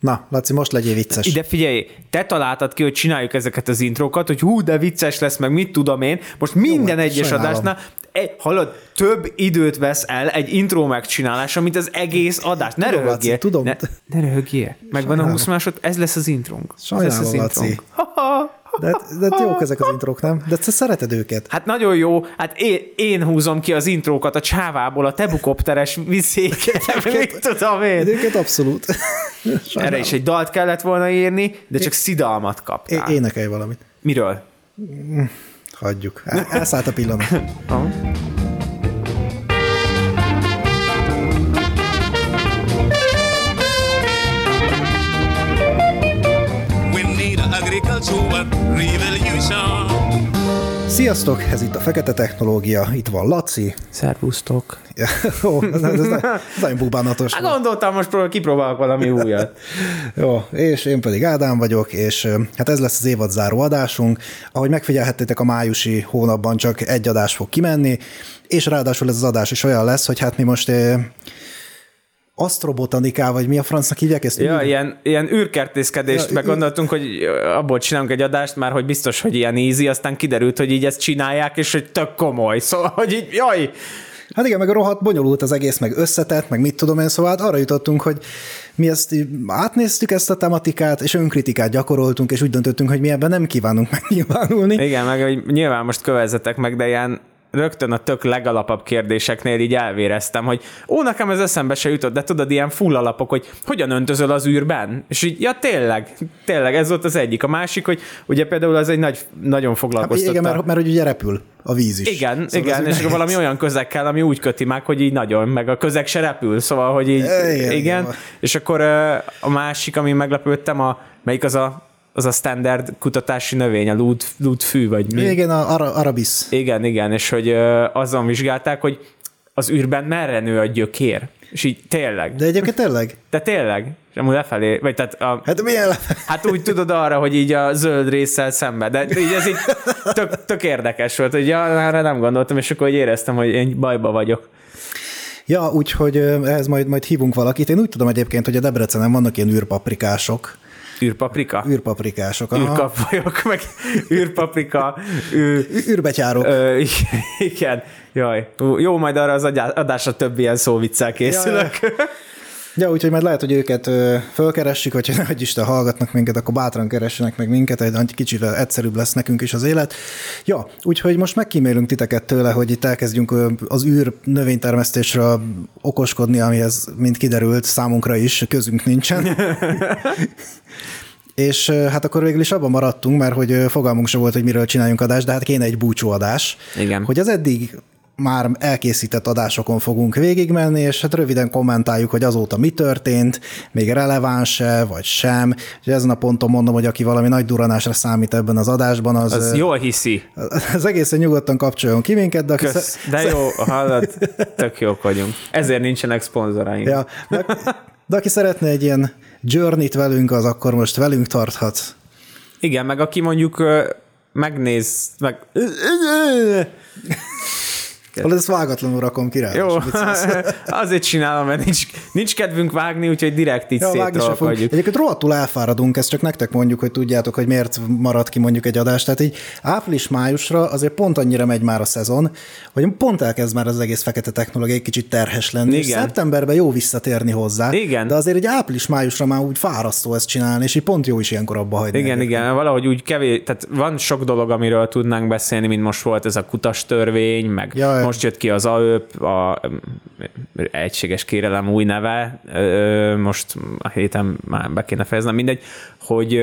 Na, Laci, most legyél vicces. Ide figyelj, te találtad ki, hogy csináljuk ezeket az intrókat, hogy hú, de vicces lesz, meg mit tudom én. Most minden Jó, egyes sajnálom. adásnál, e, hallod, több időt vesz el egy intro megcsinálása, mint az egész adás. Ne Tudom, röhögjél. Laci, tudom. Ne, ne röhögjél. Megvan a Sajnálom. 20 másod, ez lesz az intrónk. Ez Sajnálom, lesz az Laci. Ha-ha. De, de jók ezek az intrók, nem? De te szereted őket. Hát nagyon jó, hát én, én húzom ki az intrókat a csávából, a tebukopteres viszéket, mit tudom én. Őket abszolút. Sajnálom. Erre is egy dalt kellett volna írni, de csak szidalmat É- kaptál. énekelj valamit. Miről? Hagyjuk. El- Elszállt a pillanat. revolution. Sziasztok, ez itt a Fekete Technológia, itt van Laci. Szervusztok. Ja, Ó, ez, ez, ez, nagyon bubánatos. Hát gondoltam, most prób- kipróbálok valami újat. Jó, és én pedig Ádám vagyok, és hát ez lesz az évad záró adásunk. Ahogy megfigyelhettétek, a májusi hónapban csak egy adás fog kimenni, és ráadásul ez az adás is olyan lesz, hogy hát mi most asztrobotanikával, vagy mi a francnak hívják ezt? Ja, ilyen, ilyen űrkertészkedést Ja, meg gondoltunk, hogy abból csinálunk egy adást, már hogy biztos, hogy ilyen easy, aztán kiderült, hogy így ezt csinálják, és hogy tök komoly. Szóval, hogy így, jaj, Hát igen, meg rohadt bonyolult az egész, meg összetett, meg mit tudom én, szóval hát arra jutottunk, hogy mi ezt átnéztük ezt a tematikát, és önkritikát gyakoroltunk, és úgy döntöttünk, hogy mi ebben nem kívánunk megnyilvánulni. Igen, meg hogy nyilván most kövezzetek meg, de ilyen rögtön a tök legalapabb kérdéseknél így elvéreztem, hogy ó, nekem ez eszembe se jutott, de tudod, ilyen full alapok, hogy hogyan öntözöl az űrben? És így, ja tényleg, tényleg, ez volt az egyik. A másik, hogy ugye például az egy nagy, nagyon Hát foglalkoztatta. igen, mert, mert hogy ugye repül a víz is. Igen, Szóval igen, és nehéz. akkor valami olyan közeg kell, ami úgy köti meg, hogy így nagyon, meg a közeg se repül, szóval, hogy így, Igen, igen, igen. És akkor a másik, ami meglepődtem, a, melyik az a, az a standard kutatási növény, a lúd, lúdfű, vagy mi? Igen, a Ara, Arabis. Igen, igen, és hogy ö, azon vizsgálták, hogy az űrben merre nő a gyökér. És így tényleg. De egyébként tényleg? De tényleg. És amúgy lefelé, vagy tehát a, Hát milyen le... Hát úgy tudod arra, hogy így a zöld résszel szembe, de így ez így tök, tök érdekes volt, hogy ja, erre nem gondoltam, és akkor így éreztem, hogy én bajba vagyok. Ja, úgyhogy ehhez majd, majd hívunk valakit. Én úgy tudom egyébként, hogy a Debrecenen vannak ilyen űrpaprikások. Űrpaprika? űrpaprikások. aha. Űrkapajok, meg űrpaprika, űr, Ű- űrbetyárok. Ö, igen, jaj. Jó, majd arra az adásra több ilyen szóviccel készülök. Ja, úgyhogy majd lehet, hogy őket ö, fölkeressük, vagy hogy Isten hallgatnak minket, akkor bátran keressenek meg minket, egy kicsit egyszerűbb lesz nekünk is az élet. Ja, úgyhogy most megkímélünk titeket tőle, hogy itt elkezdjünk az űr növénytermesztésről okoskodni, amihez, mint kiderült, számunkra is közünk nincsen. És hát akkor végül is abban maradtunk, mert hogy fogalmunk sem volt, hogy miről csináljunk adást, de hát kéne egy búcsúadás. Igen. Hogy az eddig már elkészített adásokon fogunk végigmenni, és hát röviden kommentáljuk, hogy azóta mi történt, még releváns-e, vagy sem. És ezen a ponton mondom, hogy aki valami nagy duranásra számít ebben az adásban, az, Az jól hiszi. az egészen nyugodtan kapcsoljon ki minket, de Kösz. sze- De jó, hallod, tök jók vagyunk. Ezért nincsenek szponzoraink. ja, de, de aki szeretne egy ilyen journey velünk, az akkor most velünk tarthat. Igen, meg aki mondjuk megnéz, meg... Hallod, ezt vágatlanul rakom ki rá. Jó, azért csinálom, mert nincs, nincs kedvünk vágni, úgyhogy direkt így Ja, szétrolkodjuk. Egyébként rohadtul elfáradunk, ezt csak nektek mondjuk, hogy tudjátok, hogy miért marad ki mondjuk egy adás. Tehát így április-májusra azért pont annyira megy már a szezon, hogy pont elkezd már az egész fekete technológia egy kicsit terhes lenni. És Igen. szeptemberben jó visszatérni hozzá. Igen. De azért egy április-májusra már úgy fárasztó ezt csinálni, és így pont jó is ilyenkor abba hagyni. Igen, igen, valahogy úgy kevés, tehát van sok dolog, amiről tudnánk beszélni, mint most volt ez a kutas törvény, meg Jaj. Most jött ki az AÖP, a egységes kérelem új neve, most a héten már be kéne fejeznem, mindegy, hogy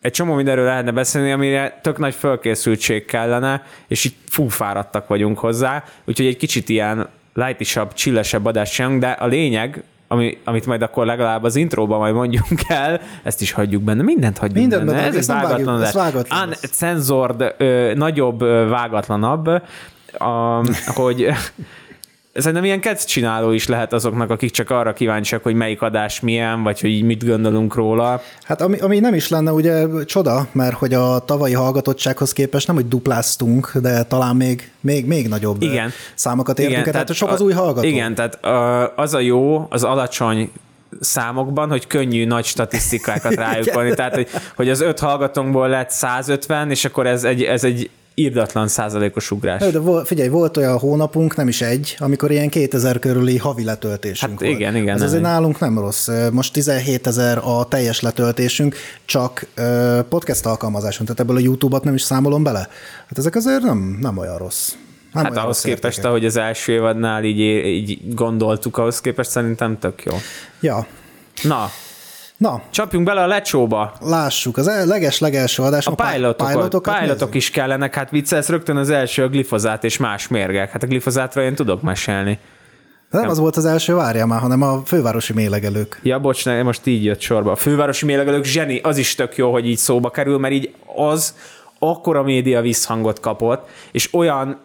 egy csomó mindenről lehetne beszélni, amire tök nagy fölkészültség kellene, és így fú fáradtak vagyunk hozzá, úgyhogy egy kicsit ilyen lightisabb, chillesebb adást csinálunk, de a lényeg, ami, amit majd akkor legalább az intróban majd mondjunk el, ezt is hagyjuk benne, mindent hagyjuk Mindent benne. benne, Ez vágatlan vágatlan lesz. Uncensored, ö, nagyobb, ö, vágatlanabb, a, hogy Szerintem ilyen kec csináló is lehet azoknak, akik csak arra kíváncsiak, hogy melyik adás milyen, vagy hogy mit gondolunk róla. Hát ami, ami nem is lenne ugye csoda, mert hogy a tavalyi hallgatottsághoz képest nem, hogy dupláztunk, de talán még, még, még nagyobb Igen. számokat értünk el, tehát sok az a- új hallgató. Igen, tehát az a jó, az alacsony számokban, hogy könnyű nagy statisztikákat rájuk vonni. Tehát, hogy, hogy az öt hallgatónkból lett 150, és akkor ez egy, ez egy írdatlan százalékos ugrás. De vol, figyelj, volt olyan hónapunk, nem is egy, amikor ilyen 2000 körüli havi letöltésünk Hát volt. igen, igen, Ez azért nálunk nem rossz. Most 17 ezer a teljes letöltésünk, csak podcast alkalmazáson, tehát ebből a YouTube-ot nem is számolom bele. Hát ezek azért nem, nem olyan rossz. Nem Hát ahhoz képest, értékek. ahogy az első évadnál így, így gondoltuk, ahhoz képest szerintem tök jó. Ja. Na, Na, csapjunk bele a lecsóba. lássuk, az el- leges-legelső adás. A pilotokat, pilotokat pilotok is kellenek, hát viccelsz, rögtön az első a glifozát és más mérgek. Hát a glifozátról én tudok mesélni. De nem az volt az első, várjál már, hanem a fővárosi mélegelők. Ja, bocs, ne, most így jött sorba. A fővárosi mélegelők zseni, az is tök jó, hogy így szóba kerül, mert így az akkora média visszhangot kapott, és olyan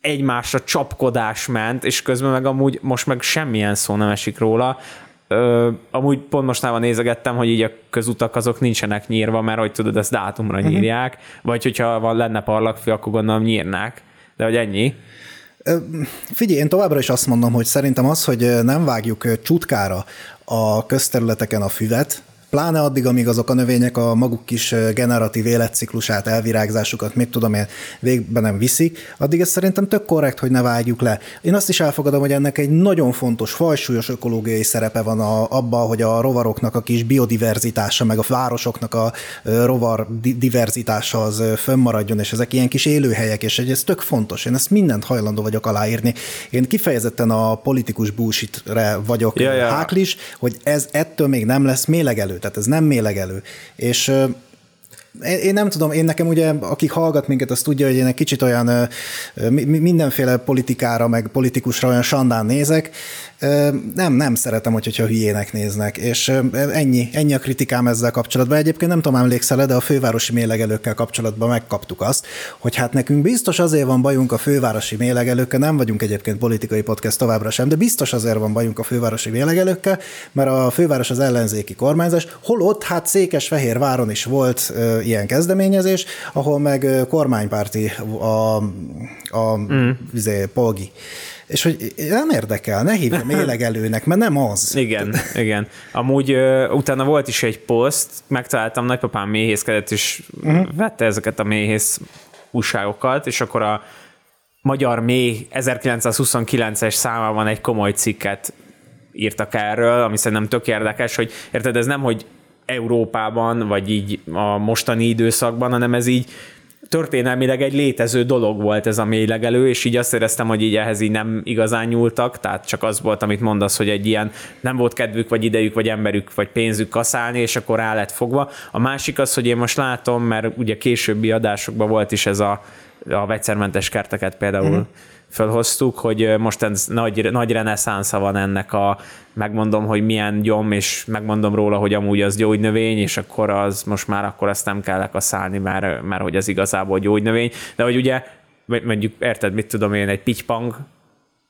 egymásra csapkodás ment, és közben meg amúgy most meg semmilyen szó nem esik róla. Ö, amúgy pont mostában nézegettem, hogy így a közutak azok nincsenek nyírva, mert hogy tudod, ezt dátumra nyírják, vagy hogyha van, lenne parlagfű, akkor gondolom nyírnák. De hogy ennyi. Figyelj, én továbbra is azt mondom, hogy szerintem az, hogy nem vágjuk csutkára a közterületeken a füvet, pláne addig, amíg azok a növények a maguk kis generatív életciklusát, elvirágzásukat, mit tudom én, végben nem viszik, addig ez szerintem tök korrekt, hogy ne vágjuk le. Én azt is elfogadom, hogy ennek egy nagyon fontos, fajsúlyos ökológiai szerepe van a, abban, hogy a rovaroknak a kis biodiverzitása, meg a városoknak a rovar di- diverzitása az fönnmaradjon, és ezek ilyen kis élőhelyek, és ez tök fontos. Én ezt mindent hajlandó vagyok aláírni. Én kifejezetten a politikus bullshitre vagyok Ja, ja. háklis, hogy ez ettől még nem lesz mélegelő, tehát ez nem mélegelő. És én nem tudom, én nekem ugye, akik hallgat minket, az tudja, hogy én egy kicsit olyan mindenféle politikára, meg politikusra olyan sandán nézek. Nem, nem szeretem, hogy- hogyha hülyének néznek, és ennyi, ennyi a kritikám ezzel kapcsolatban. Egyébként nem tudom, emlékszel de a fővárosi mélegelőkkel kapcsolatban megkaptuk azt, hogy hát nekünk biztos azért van bajunk a fővárosi mélegelőkkel, nem vagyunk egyébként politikai podcast továbbra sem, de biztos azért van bajunk a fővárosi mélegelőkkel, mert a főváros az ellenzéki kormányzás, holott hát Székesfehérváron is volt ö, ilyen kezdeményezés, ahol meg kormánypárti a, a mm. izé, polgi. És hogy nem érdekel, ne hívjam mélegelőnek, mert nem az. Igen, igen. Amúgy ö, utána volt is egy poszt, megtaláltam, nagypapám méhészkedett, és uh-huh. vette ezeket a méhész újságokat, és akkor a Magyar Méh 1929-es számában egy komoly cikket írtak erről, ami szerintem tök érdekes, hogy érted, ez nem, hogy Európában, vagy így a mostani időszakban, hanem ez így történelmileg egy létező dolog volt ez a mélylegelő, és így azt éreztem, hogy így ehhez így nem igazán nyúltak, tehát csak az volt, amit mondasz, hogy egy ilyen nem volt kedvük, vagy idejük, vagy emberük, vagy pénzük kaszálni, és akkor rá lett fogva. A másik az, hogy én most látom, mert ugye későbbi adásokban volt is ez a, a vegyszermentes kerteket például mm. fölhoztuk, hogy most ez nagy, nagy reneszánsza van ennek a, megmondom, hogy milyen gyom, és megmondom róla, hogy amúgy az gyógynövény, és akkor az most már akkor azt nem kell lekaszálni, mert, mert hogy az igazából gyógynövény. De hogy ugye, mondjuk érted, mit tudom én, egy pitypang,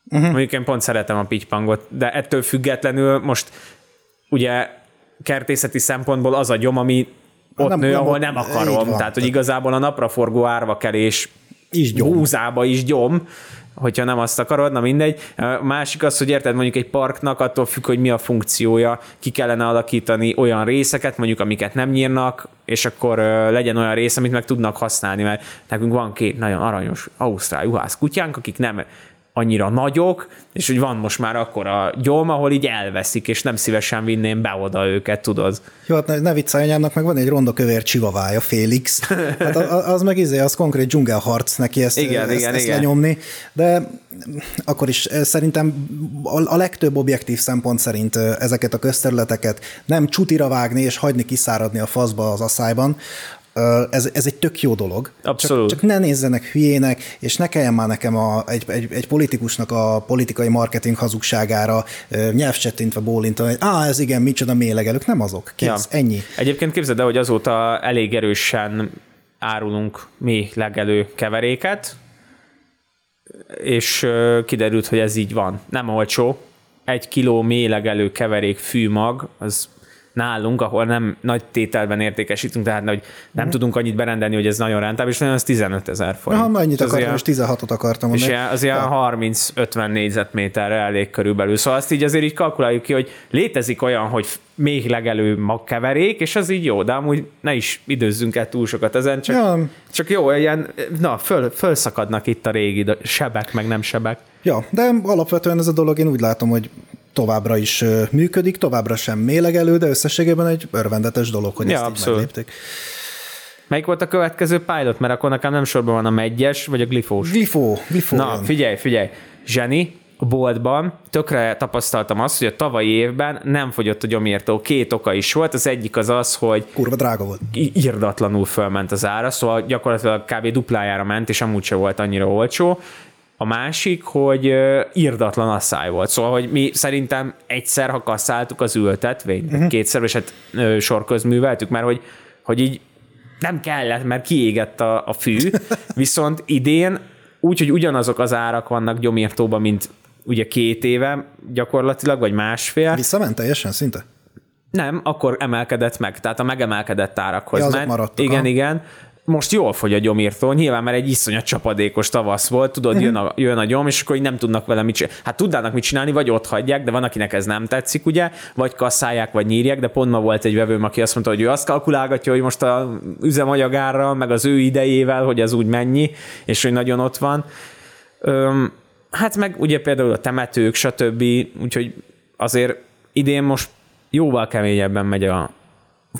uh-huh. mondjuk én pont szeretem a pitypangot, de ettől függetlenül most ugye kertészeti szempontból az a gyom, ami ott Nem- nő, nem ahol nem akarom. van. Tehát, hogy igazából a napraforgó árvakelés Is gyom. húzába is gyom, hogyha nem azt akarod, na mindegy. A másik az, hogy érted, mondjuk egy parknak attól függ, hogy mi a funkciója, ki kellene alakítani olyan részeket, mondjuk amiket nem nyírnak, és akkor legyen olyan rész, amit meg tudnak használni, mert nekünk van két nagyon aranyos ausztrál juhász kutyánk, akik nem annyira nagyok, és hogy van most már akkor a gyom, ahol így elveszik, és nem szívesen vinném be oda őket, tudod. Jó, hát ne, ne viccelj, anyámnak meg van egy ronda kövér csivavája, Félix. Hát az meg izé, az konkrét dzsungelharc neki ezt, Igen, ezt, igen, ezt igen. lenyomni, de akkor is eh, szerintem a, a legtöbb objektív szempont szerint eh, ezeket a közterületeket nem csutira vágni és hagyni kiszáradni a faszba az asszályban, ez, ez egy tök jó dolog. Abszolút. Csak, csak ne nézzenek hülyének, és ne kelljen már nekem a, egy, egy, egy politikusnak a politikai marketing hazugságára nyelvcsettintve bólintani, hogy á, ez igen, micsoda mélegelők, nem azok. Kész, Ja. ennyi. Egyébként képzeld el, hogy azóta elég erősen árulunk mi legelő keveréket, és kiderült, hogy ez így van. Nem olcsó. Egy kiló mélegelő keverék fűmag, az nálunk, ahol nem nagy tételben értékesítünk, tehát hogy nem mm. tudunk annyit berendelni, hogy ez nagyon rentábilis, az 15 ezer forint. Ha annyit akartam, ilyen- és 16-ot akartam és mondani. ilyen, az ilyen Ja. 30-50 négyzetméterre elég körülbelül. Szóval azt így azért így kalkuláljuk ki, hogy létezik olyan, hogy még legelő magkeverék, és az így jó, de amúgy ne is időzzünk el túl sokat ezen, csak, Ja. csak jó, ilyen, na, föl, fölszakadnak itt a régi sebek, meg nem sebek. Ja, de alapvetően ez a dolog, én úgy látom, hogy továbbra is működik, továbbra sem mélegelő, de összességében egy örvendetes dolog, hogy Ja, ezt így abszolút. meglépték. Melyik volt a következő pilot? Mert akkor nekem nem sorban van a megyes, vagy a glifós. Glifó, glifó Na, jön. figyelj, figyelj. Zseni, a boltban tökre tapasztaltam azt, hogy a tavalyi évben nem fogyott a gyomírtó. Két oka is volt. Az egyik az az, hogy Kurva drága volt. irdatlanul fölment az ára, szóval gyakorlatilag kb. duplájára ment, és amúgy se volt annyira olcsó. A másik, hogy ö, irdatlan asszály volt. Szóval, hogy mi szerintem egyszer, ha kasszáltuk az ültetvényt, Mhm. uh-huh. kétszer, és hát sorközműveltük, mert hogy, hogy így nem kellett, mert kiégett a, a fű, viszont idén úgy, hogy ugyanazok az árak vannak gyomírtóban, mint ugye két éve gyakorlatilag, vagy másfél. Visszament teljesen szinte? Nem, akkor emelkedett meg, tehát a megemelkedett árakhoz Ja, ment. maradtak, igen, aha. igen. Most jól fogy a gyomírtó, nyilván, mert egy iszonyat csapadékos tavasz volt, tudod, Mhm. jön, a, jön a gyom, és akkor így nem tudnak vele mit csinálni. Hát tudnának mit csinálni, vagy ott hagyják, de van, akinek ez nem tetszik, ugye, vagy kasszálják, vagy nyírják, de pont ma volt egy vevőm, aki azt mondta, hogy ő azt kalkulálgatja, hogy most a üzemanyagárral, meg az ő idejével, hogy ez úgy mennyi, és hogy nagyon ott van. Öm, hát meg ugye például a temetők, stb. Úgyhogy azért idén most jóval keményebben megy a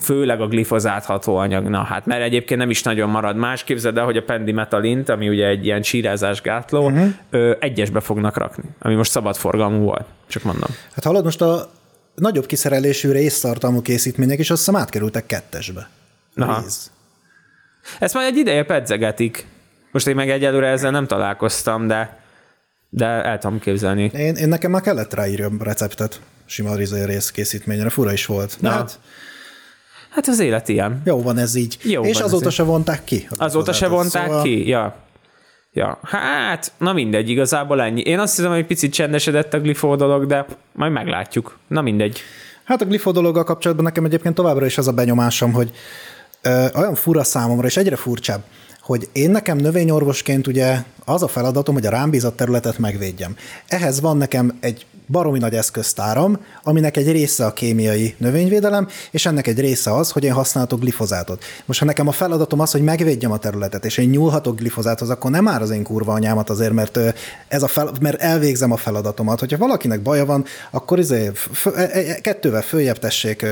főleg a glifozátható anyag. Na hát, mert egyébként nem is nagyon marad más. Képzeld el, hogy a pendimetalint, ami ugye egy ilyen csírázásgátló, uh-huh. ö, egyesbe fognak rakni, ami most szabadforgalmú volt. Csak mondom. Hát hallod, most a nagyobb kiszerelésű résztartalmú készítmények is azt hiszem átkerültek kettesbe. Rész. Ezt már egy ideje pedzegetik. Most én meg egyelőre ezzel nem találkoztam, de, de el tudom képzelni. Én, én nekem már kellett ráírjam receptet sima rész készítményre, fura is volt. Na. hát Hát az élet ilyen. jó van ez így. Jó és ez azóta így. se vonták ki. Azóta se vonták szóval... ki? Ja. Ja, hát, na mindegy, igazából ennyi. Én azt hiszem, hogy picit csendesedett a glifó dolog, de majd meglátjuk. Na mindegy. Hát a glifo dologgal kapcsolatban nekem egyébként továbbra is az a benyomásom, hogy ö, olyan fura számomra, és egyre furcsább, hogy én nekem növényorvosként ugye az a feladatom, hogy a rám bízott területet megvédjem. Ehhez van nekem egy baromi nagy eszköztáram, aminek egy része a kémiai növényvédelem, és ennek egy része az, hogy én használhatok glifozátot. Most ha nekem a feladatom az, hogy megvédjem a területet, és én nyúlhatok glifozáthoz, akkor nem már az én kurva anyámat azért, mert, ez a fel, mert elvégzem a feladatomat. Hogyha valakinek baja van, akkor izé, f- f- e- e- kettővel följebb tessék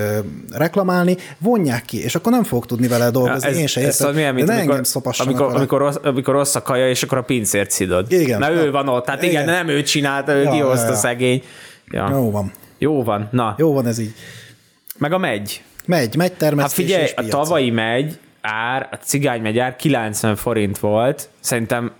reklamálni, vonják ki, és akkor nem fog tudni vele dolgozni. én se ez értem. milyen, de mint ne amikor, engem amikor, amikor, rossz, amikor rossz a kaja, és akkor a pincért szidod. Igen. Na ő van ott, tehát igen, Igen. nem ő csinálta, ő Ja, kihozta ja, ja. szegény. Ja. Jó. Van. Jó van, na. Jó. Van ez így. Meg a megy. Megy, megy Hát termesztés figyelj, és a tavalyi megy ár, a cigány megy ár 90 forint volt. Szerintem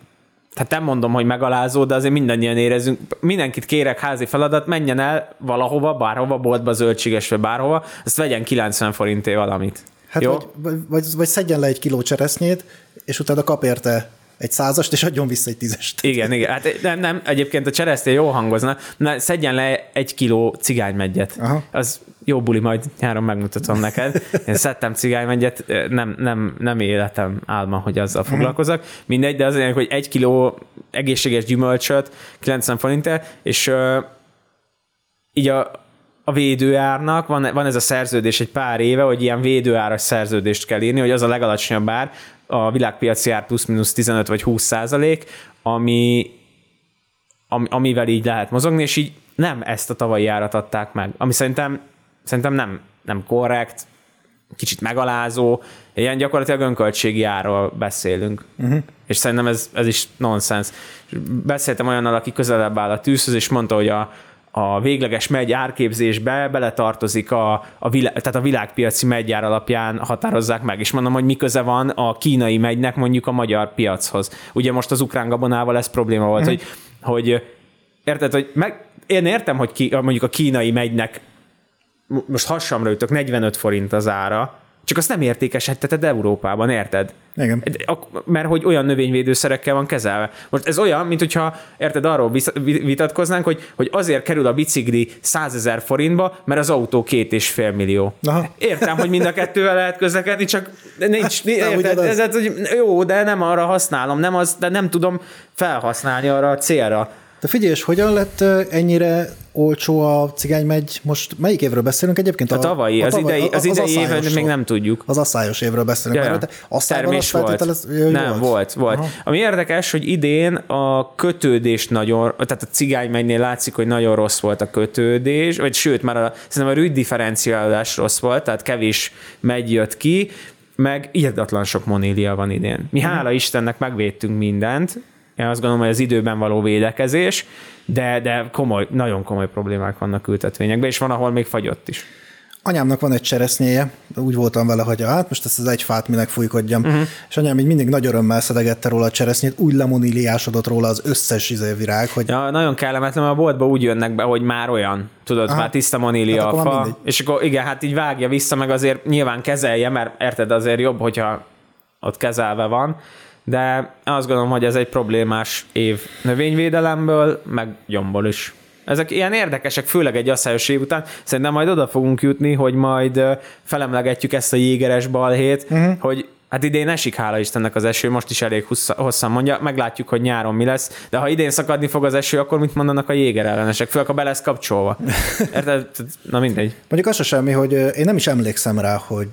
tehát nem mondom, hogy megalázó, de azért mindannyian érezünk. Mindenkit kérek házi feladat, menjen el valahova, bárhova, boltba, zöldségesbe, bárhova, azt vegyen 90 forinté valamit. Hát Jó? vagy, vagy, vagy, vagy szedjen le egy kiló cseresznyét, és utána kap érte egy százast, és adjon vissza egy tízest. Igen, igen. Hát nem, nem, egyébként a cseresztél jó hangozna. Na, szedjen le egy kiló cigánymegyet. Aha. Az jó buli, majd nyáron megmutatom neked. Én szedtem cigánymegyet, nem, nem, nem életem álma, hogy azzal foglalkozok. Mindegy, de az lényeg, hogy egy kiló egészséges gyümölcsöt 90 forintért, és ö, így a, a védőárnak van, van ez a szerződés egy pár éve, hogy ilyen védőáras szerződést kell írni, hogy az a legalacsonyabb ár, a világpiaci ár plusz-minusz 15 vagy 20 százalék, ami, ami, amivel így lehet mozogni, és így nem ezt a tavalyi árat adták meg, ami szerintem, szerintem nem, nem korrekt, kicsit megalázó, ilyen gyakorlatilag önköltségi árról beszélünk. Uh-huh. És szerintem ez, ez is nonsens. Beszéltem olyannal, aki közelebb áll a tűzhöz, és mondta, hogy a, a végleges megy árképzésbe beletartozik a, a, vilá, tehát a világpiaci megyár alapján határozzák meg. És mondom, hogy mi köze van a kínai megynek mondjuk a magyar piachoz. Ugye most az ukrán gabonával ez probléma volt, hogy, hogy érted, hogy meg, én értem, hogy ki, mondjuk a kínai megynek most hassamra ütök, 45 forint az ára, csak azt nem értékesítetted Európában, érted? Igen. Mert hogy olyan növényvédőszerekkel van kezelve. Most ez olyan, mint hogyha, érted, arról vitatkoznánk, hogy, hogy azért kerül a bicikli 100 ezer forintba, mert az autó két és fél millió. Aha. Értem, hogy mind a kettővel lehet közlekedni, csak nincs, érted, ugyanaz. ez, ez, hogy jó, de nem arra használom, nem az, de nem tudom felhasználni arra a célra. De figyelj, és hogyan lett ennyire olcsó a cigány megy? Most melyik évről beszélünk egyébként? A tavalyi, az idei, az idei éven még nem tudjuk. Az asszályos évről beszélünk. Ja, ja. asszályban Termés azt volt. Jaj, Nem, volt, volt. Aha. Ami érdekes, hogy idén a kötődés nagyon, tehát a cigány megynél látszik, hogy nagyon rossz volt a kötődés, vagy sőt, már a, szerintem a rügy differenciálás rossz volt, tehát kevés megy jött ki, meg irdatlan sok monília van idén. Mi hála Istennek megvédtünk mindent, én azt gondolom, hogy az időben való védekezés, de, de komoly, nagyon komoly problémák vannak ültetvényekben, és van, ahol még fagyott is. Anyámnak van egy cseresznyéje, úgy voltam vele, hogy hát most ezt az egy fát minek fújkodjam. Uh-huh. És anyám így mindig nagy örömmel szedegette róla a cseresznyét, úgy lemoníliásodott róla az összes izé virág, hogy Ja, nagyon kellemetlen, mert a boltba úgy jönnek be, hogy már olyan, tudod, Aha. már tiszta monília Hát a fa, mindegy. és akkor igen, hát így vágja vissza, meg azért nyilván kezelje, mert érted, azért jobb, hogyha ott kezelve van, de azt gondolom, hogy ez egy problémás év növényvédelemből, meg gyomból is. Ezek ilyen érdekesek, főleg egy asszályos év után. Szerintem majd oda fogunk jutni, hogy majd felemlegetjük ezt a jégeres balhét, uh-huh. hogy hát idén esik, hála Istennek az eső, most is elég hossza, hosszan mondja, meglátjuk, hogy nyáron mi lesz, de ha idén szakadni fog az eső, akkor mit mondanak a jéger ellenesek, főleg ha be lesz kapcsolva. Érted? Na mindegy. mondjuk az se semmi, hogy én nem is emlékszem rá, hogy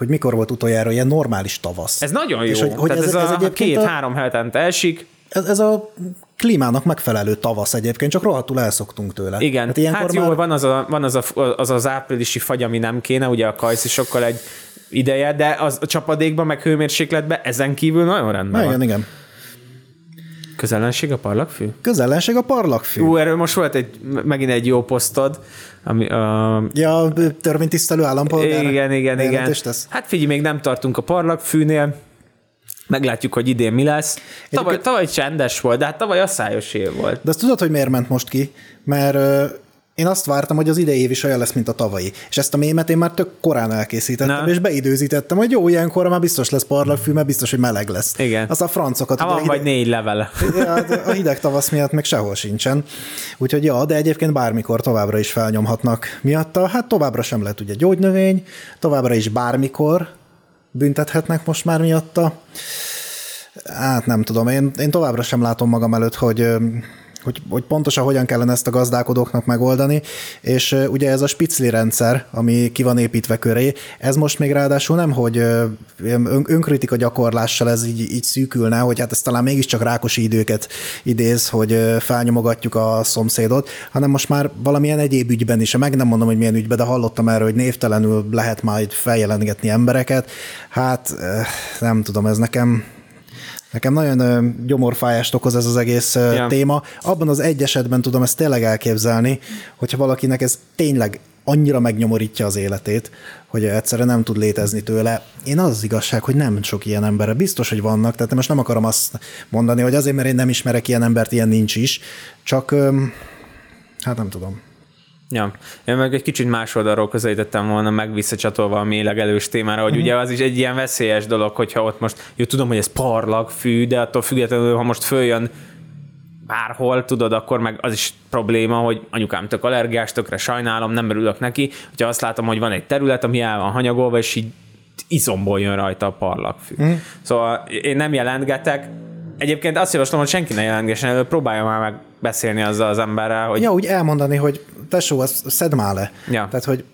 hogy mikor volt utoljára ilyen normális tavasz. Ez nagyon jó. És hogy, hogy Tehát ez, ez, ez, a két-három hetente esik, ez, ez a klímának megfelelő tavasz egyébként, csak rohadtul elszoktunk tőle. Igen, hát, ilyenkor hát jó, már- van, az, a, van az, a, az az áprilisi fagy, ami nem kéne, ugye a kajszisokkal egy ideje, de az a csapadékban, meg hőmérsékletben ezen kívül nagyon rendben Na, van. igen, igen. Közellenség a parlagfű? Közellenség a parlagfű. Ú, erről most volt egy, megint egy jó posztod, ami, uh, Ja, törvénytisztelő állampolgár. igen, igen, igen. Tesz. Hát figyelj, még nem tartunk a parlagfűnél, meglátjuk, hogy idén mi lesz. Tavaly, Egyébként- tavaly csendes volt, de hát tavaly asszályos év volt. De azt tudod, hogy miért ment most ki? Mert én azt vártam, hogy az idei év is olyan lesz, mint a tavalyi. És ezt a mémet én már tök korán elkészítettem, Na. és beidőzítettem, hogy jó, ilyenkor már biztos lesz parlagfű, mert biztos, hogy meleg lesz. Igen. Azt a francokat. Hát ugye van a vagy négy levele. Ja, de a hideg tavasz miatt meg sehol sincsen. Úgyhogy ja, de egyébként bármikor továbbra is felnyomhatnak miatta. Hát továbbra sem lehet ugye gyógynövény, továbbra is bármikor büntethetnek most már miatta. Hát nem tudom, én, én továbbra sem látom magam előtt, hogy hogy, hogy pontosan hogyan kellene ezt a gazdálkodóknak megoldani, és ugye ez a spicli rendszer, ami ki van építve köré, ez most még ráadásul nem, hogy ön, önkritika gyakorlással ez így, így szűkülne, hogy hát ez talán mégiscsak rákosi időket idéz, hogy felnyomogatjuk a szomszédot, hanem most már valamilyen egyéb ügyben is, meg nem mondom, hogy milyen ügyben, de hallottam erről, hogy névtelenül lehet majd feljelentgetni embereket. Hát nem tudom, ez nekem Nekem nagyon gyomorfájást okoz ez az egész Ja. téma. Abban az egy esetben tudom ezt tényleg elképzelni, hogyha valakinek ez tényleg annyira megnyomorítja az életét, hogy egyszerűen nem tud létezni tőle. Én az az igazság, hogy nem sok ilyen emberre. Biztos, hogy vannak, tehát most nem akarom azt mondani, hogy azért, mert én nem ismerek ilyen embert, ilyen nincs is, csak hát nem tudom. Ja, én meg egy kicsit más oldalról közelítettem volna meg visszacsatolva a mélegelős témára, hogy ugye az is egy ilyen veszélyes dolog, hogyha ott most, jó tudom, hogy ez parlag, fű, de attól függetlenül, ha most följön bárhol, tudod, akkor meg az is probléma, hogy anyukám tök allergiás, tökre sajnálom, nem örülök neki, hogyha azt látom, hogy van egy terület, ami el van hanyagolva, és így izomból jön rajta a parlagfű. Mm. Szóval én nem jelentgetek, Egyébként azt javaslom, hogy senki ne jelentgessen, elő próbálja már meg beszélni azzal az emberrel, hogy Ja, úgy elmondani, hogy tesó, azt szedd már le. Ja. Tehát, hogy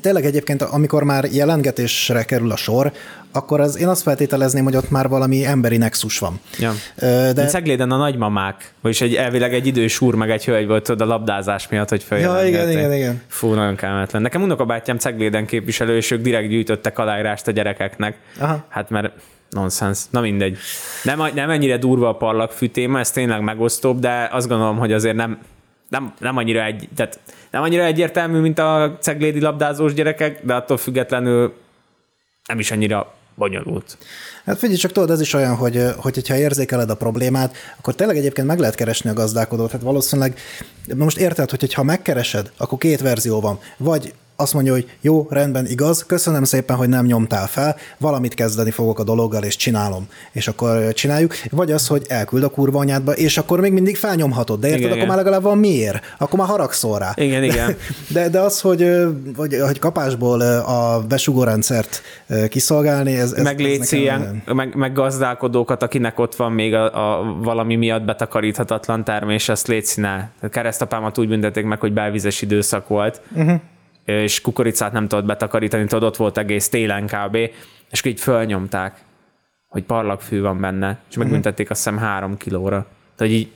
tényleg egyébként, amikor már jelentgetésre kerül a sor, akkor az, én azt feltételezném, hogy ott már valami emberi nexus van. Ja. De... De Cegléden a nagymamák, vagyis egy elvileg egy idős úr, meg egy hölgy volt a labdázás miatt, hogy Ja, igen, igen, igen. Fú, nagyon kellemetlen. Nekem unokabátyám Cegléden képviselő, és ők direkt gyűjtöttek aláírást a gyerekeknek. Aha. Hát mert nonsens. Na mindegy. Nem, nem ennyire durva a parlagfű téma, ez tényleg megosztóbb, de azt gondolom, hogy azért nem, nem, nem annyira egy, tehát nem annyira egyértelmű, mint a ceglédi labdázós gyerekek, de attól függetlenül nem is annyira bonyolult. Hát figyelj, csak tudod, ez is olyan, hogy, hogy hogyha érzékeled a problémát, akkor tényleg egyébként meg lehet keresni a gazdálkodót. Hát valószínűleg, most érted, hogy ha megkeresed, akkor két verzió van. Vagy azt mondja, hogy jó, rendben, igaz, köszönöm szépen, hogy nem nyomtál fel, valamit kezdeni fogok a dologgal, és csinálom. És akkor csináljuk. Vagy az, hogy elküld a kurva anyádba, és akkor még mindig felnyomhatod, de érted, Igen, akkor igen. már legalább van miért, akkor már haragszol rá. Igen, igen. De, de az, hogy, ö, hogy, hogy kapásból a besugórendszert kiszolgálni, ez, ez meg létsz ilyen, meg, meg gazdálkodókat, akinek ott van még a, a valami miatt betakaríthatatlan termés, azt létszínál. A keresztapámat úgy büntették meg, hogy belvizes időszak volt, uh-huh. És kukoricát nem tudott betakarítani, tudod, ott volt egész télen kb. És így fölnyomták, hogy parlagfű van benne, és megbüntették azt hiszem három kilóra. Tehát így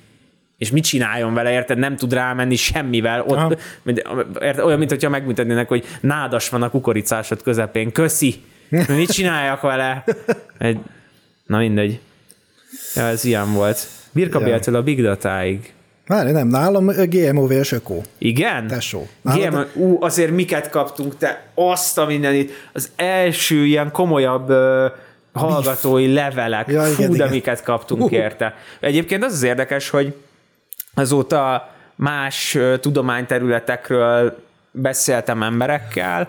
és mit csináljon vele, érted? Nem tud rámenni semmivel. Ott, érted? Olyan, mint hogyha megmutatnének, hogy nádas van a kukoricásod közepén. Köszi! Mit csináljak vele? Egy, na mindegy. Ja, ez ilyen volt. Birka Ja. A Big Datáig. Várj, nem, nálam GMO vs Öko. Igen? Tesó. GM, Nálad- ú, azért miket kaptunk, te azt a mindenit. Az első ilyen komolyabb ö, hallgatói levelek. Ja, Fú, igen, de igen. miket kaptunk érte. Egyébként az az érdekes, hogy azóta más tudományterületekről beszéltem emberekkel,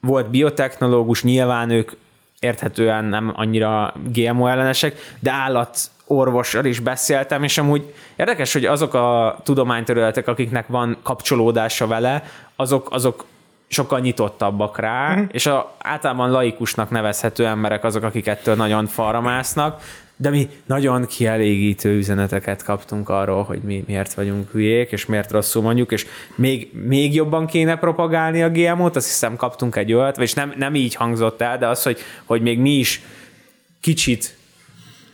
volt biotechnológus, nyilván ők érthetően nem annyira GMO ellenesek, de állatorvossal is beszéltem, és amúgy érdekes, hogy azok a tudományterületek, akiknek van kapcsolódása vele, azok, azok sokkal nyitottabbak rá, uh-huh. és a, általában laikusnak nevezhető emberek azok, akik ettől nagyon falra másznak, de mi nagyon kielégítő üzeneteket kaptunk arról, hogy mi miért vagyunk hülyék, és miért rosszul mondjuk, és még, még jobban kéne propagálni a GMO-t, azt hiszem kaptunk egy olyat, és nem, nem így hangzott el, de az, hogy, hogy még mi is kicsit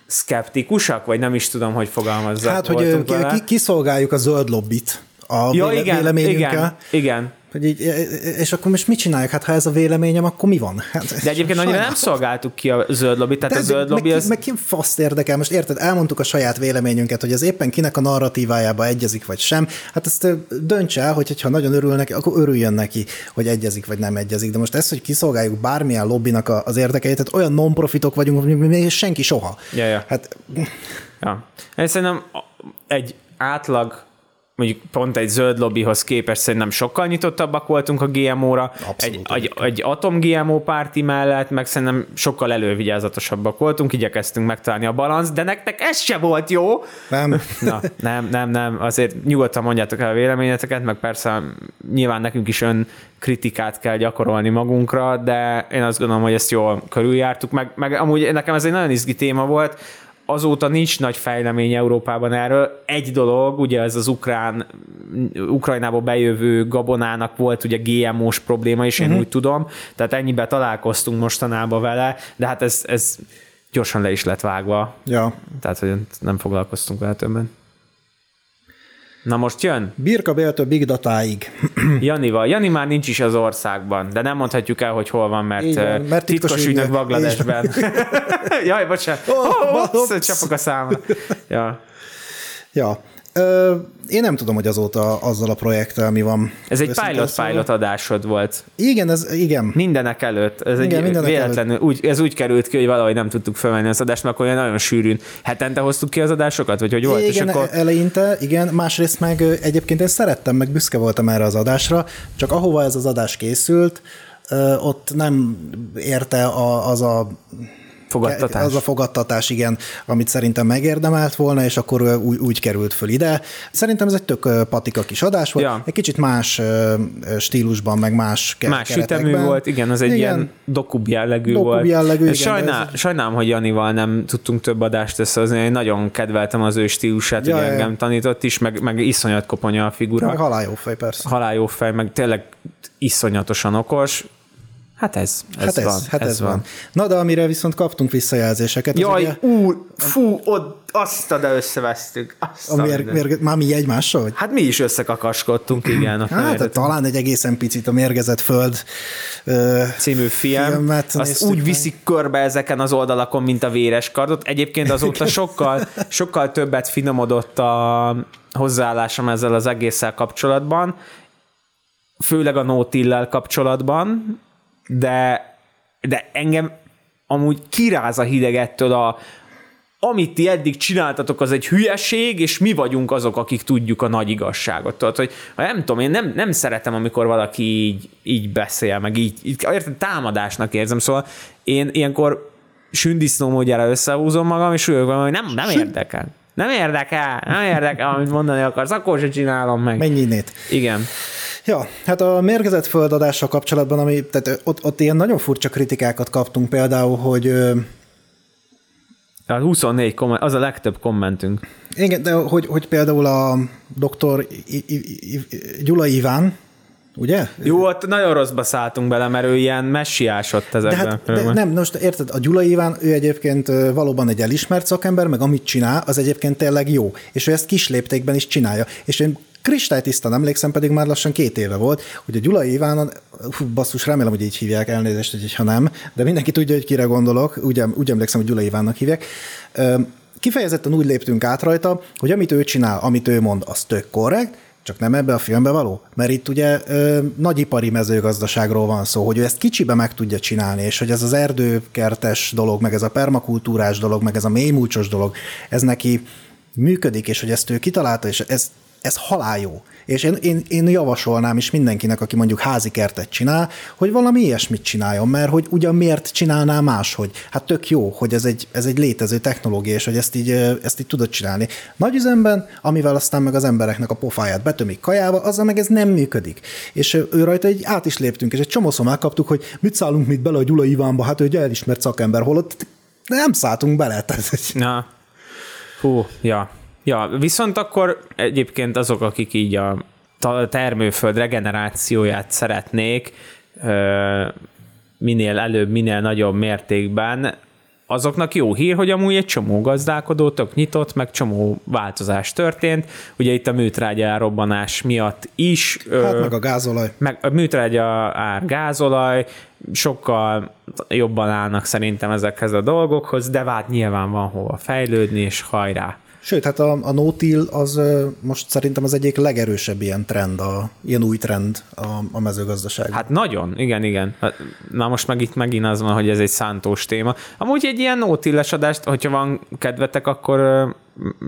szkeptikusak, vagy nem is tudom, hogy fogalmazzak. Hát, hogy ki, kiszolgáljuk a zöld lobbit a ja, véle, igen, véleményünkkel. igen, igen. Hogy így, és akkor most mit csináljuk? Hát ha ez a véleményem, akkor mi van? Hát, De egyébként annyira nem szolgáltuk ki a zöld lobbit, tehát De a ez zöld lobby meg, az... meg ki faszt érdekel? Most érted, elmondtuk a saját véleményünket, hogy az éppen kinek a narratívájába egyezik, vagy sem. Hát ezt dönts el, hogy ha nagyon örül neki, akkor örüljön neki, hogy egyezik, vagy nem egyezik. De most ez, hogy kiszolgáljuk bármilyen lobbinak a- az érdekeit, tehát olyan non-profitok vagyunk, hogy még senki soha. Ja, ja. Hát Ja. Én szerintem egy átlag, mondjuk pont egy zöld lobbyhoz képest szerintem sokkal nyitottabbak voltunk a GMO-ra. Abszolút, egy, egy, egy atom GMO párti mellett, meg szerintem sokkal elővigyázatosabbak voltunk, igyekeztünk megtalálni a balansz, de nektek ez se volt jó. nem. Na, nem, nem, nem, azért nyugodtan mondjátok el a véleményeteket, meg persze nyilván nekünk is ön kritikát kell gyakorolni magunkra, de én azt gondolom, hogy ezt jól körüljártuk, meg, meg amúgy nekem ez egy nagyon izgi téma volt, azóta nincs nagy fejlemény Európában erről. Egy dolog, ugye ez az ukrán, Ukrajnába bejövő gabonának volt ugye GMO-s probléma is, én uh-huh. úgy tudom, tehát ennyibe találkoztunk mostanában vele, de hát ez, ez gyorsan le is lett vágva. Ja. Tehát, hogy nem foglalkoztunk vele többen. Na most jön Birka Béltől Big Datáig. Janival. Jani már nincs is az országban, de nem mondhatjuk el, hogy hol van, mert, eh, mert titkos titkos ügynök. Bangladesben. Jaj, bocsánat. Oh, Oh, oh, csapok a száma. Ja. Ja. Ö, én nem tudom, hogy azóta azzal a projekttel mi van. Ez egy Őszintén pilot szólva. pilot adásod volt. Igen, ez, igen. Mindenek előtt. Ez Igen, egy mindenek véletlenül, úgy, ez úgy került ki, hogy valahogy nem tudtuk felvenni az adást, mert akkor olyan nagyon sűrűn. Hetente hoztuk ki az adásokat, vagy hogy volt? igen, és akkor... eleinte, igen, másrészt meg egyébként én szerettem, meg büszke voltam erre az adásra, csak ahova ez az adás készült, ott nem érte a, az a Fogadtatás. Az a fogadtatás, igen, amit szerintem megérdemelt volna, és akkor úgy, úgy került föl ide. Szerintem ez egy tök patika kis adás volt, Ja. egy kicsit más stílusban, meg más Más ütemű keretekben. volt, igen, az egy igen. ilyen dokub jellegű Dokub volt. jellegű, igen, Sajnál, de ez- Sajnálom, hogy Janival nem tudtunk több adást összehozni, én nagyon kedveltem az ő stílusát, Ja, ja. engem tanított is, meg, meg iszonyat koponya a figura. Meg haláljófej, persze. Halál jó fej, meg tényleg iszonyatosan okos. Hát ez, ez Hát ez, van. hát ez, van. Na, de amire viszont kaptunk visszajelzéseket, az Jaj, ugye, úr, fú, ott, azt a de összevesztük. Azt a a mér, mindent. mér, már mi egymással, vagy? Hát mi is összekakaskodtunk, igen. A Hát felvétel talán egy egészen picit a mérgezett föld ö, című film, filmet azt úgy meg. viszik körbe ezeken az oldalakon, mint a véres kardot. Egyébként azóta sokkal, sokkal többet finomodott a hozzáállásom ezzel az egésszel kapcsolatban, főleg a no kapcsolatban, de, de engem amúgy kiráz a hideg ettől a amit ti eddig csináltatok, az egy hülyeség, és mi vagyunk azok, akik tudjuk a nagy igazságot. Tudod, hogy nem tudom, én nem, nem szeretem, amikor valaki így, így beszél, meg így, így érted, támadásnak érzem, szóval én ilyenkor sündisznó módjára összehúzom magam, és úgy hogy nem, nem érdekel. Nem érdekel, nem érdekel, amit mondani akarsz, akkor se csinálom meg. Mennyinét. Igen. Ja, hát a mérgezett földadással kapcsolatban, ami, tehát ott, ott ilyen nagyon furcsa kritikákat kaptunk, például, hogy A 24 komment, az a legtöbb kommentünk. igen, de hogy, hogy például a doktor I- I- I- Gyula Iván, ugye? Jó, ott nagyon rosszba szálltunk bele, mert ő ilyen messiásott De ezekben. hát de nem, most érted, a Gyula Iván, ő egyébként valóban egy elismert szakember, meg amit csinál, az egyébként tényleg jó. És ő ezt kis léptékben is csinálja. És én kristálytisztán emlékszem, pedig már lassan két éve volt, hogy a Gyula Iván, hú, basszus, remélem, hogy így hívják elnézést, hogy ha nem, de mindenki tudja, hogy kire gondolok, úgy, úgy emlékszem, hogy Gyula Ivánnak hívják. Kifejezetten úgy léptünk át rajta, hogy amit ő csinál, amit ő mond, az tök korrekt, csak nem ebbe a filmbe való? Mert itt ugye ö, nagyipari mezőgazdaságról van szó, hogy ő ezt kicsibe meg tudja csinálni, és hogy ez az erdőkertes dolog, meg ez a permakultúrás dolog, meg ez a mélymúcsos dolog, ez neki működik, és hogy ezt ő kitalálta, és ez, ez halál jó. És én, én, én javasolnám is mindenkinek, aki mondjuk házi kertet csinál, hogy valami ilyesmit csináljon, mert hogy ugyan miért csinálná máshogy? Hát tök jó, hogy ez egy, ez egy létező technológia, és hogy ezt így, ezt így tudod csinálni. Nagy üzemben, amivel aztán meg az embereknek a pofáját betömik kajába, azzal meg ez nem működik. És ő rajta egy át is léptünk, és egy csomószor megkaptuk, hogy mit szállunk mit bele a Gyula Ivánba, hát ő egy elismert szakember, holott nem szálltunk bele. Tehát, Na, hú, ja. Ja, viszont akkor egyébként azok, akik így a termőföld regenerációját szeretnék minél előbb, minél nagyobb mértékben, azoknak jó hír, hogy amúgy egy csomó gazdálkodó tök nyitott, meg csomó változás történt. Ugye itt a műtrágya robbanás miatt is. hát ö, meg a gázolaj. meg a műtrágya ár gázolaj, sokkal jobban állnak szerintem ezekhez a dolgokhoz, de hát nyilván van hova fejlődni, és hajrá. Sőt, hát a, a no-till az most szerintem az egyik legerősebb ilyen trend, a, ilyen új trend a, a mezőgazdaságban. Hát nagyon, igen, igen. Hát, Na most meg itt megint az van, hogy ez egy szántós téma. Amúgy egy ilyen nótilles adást, hogyha van kedvetek, akkor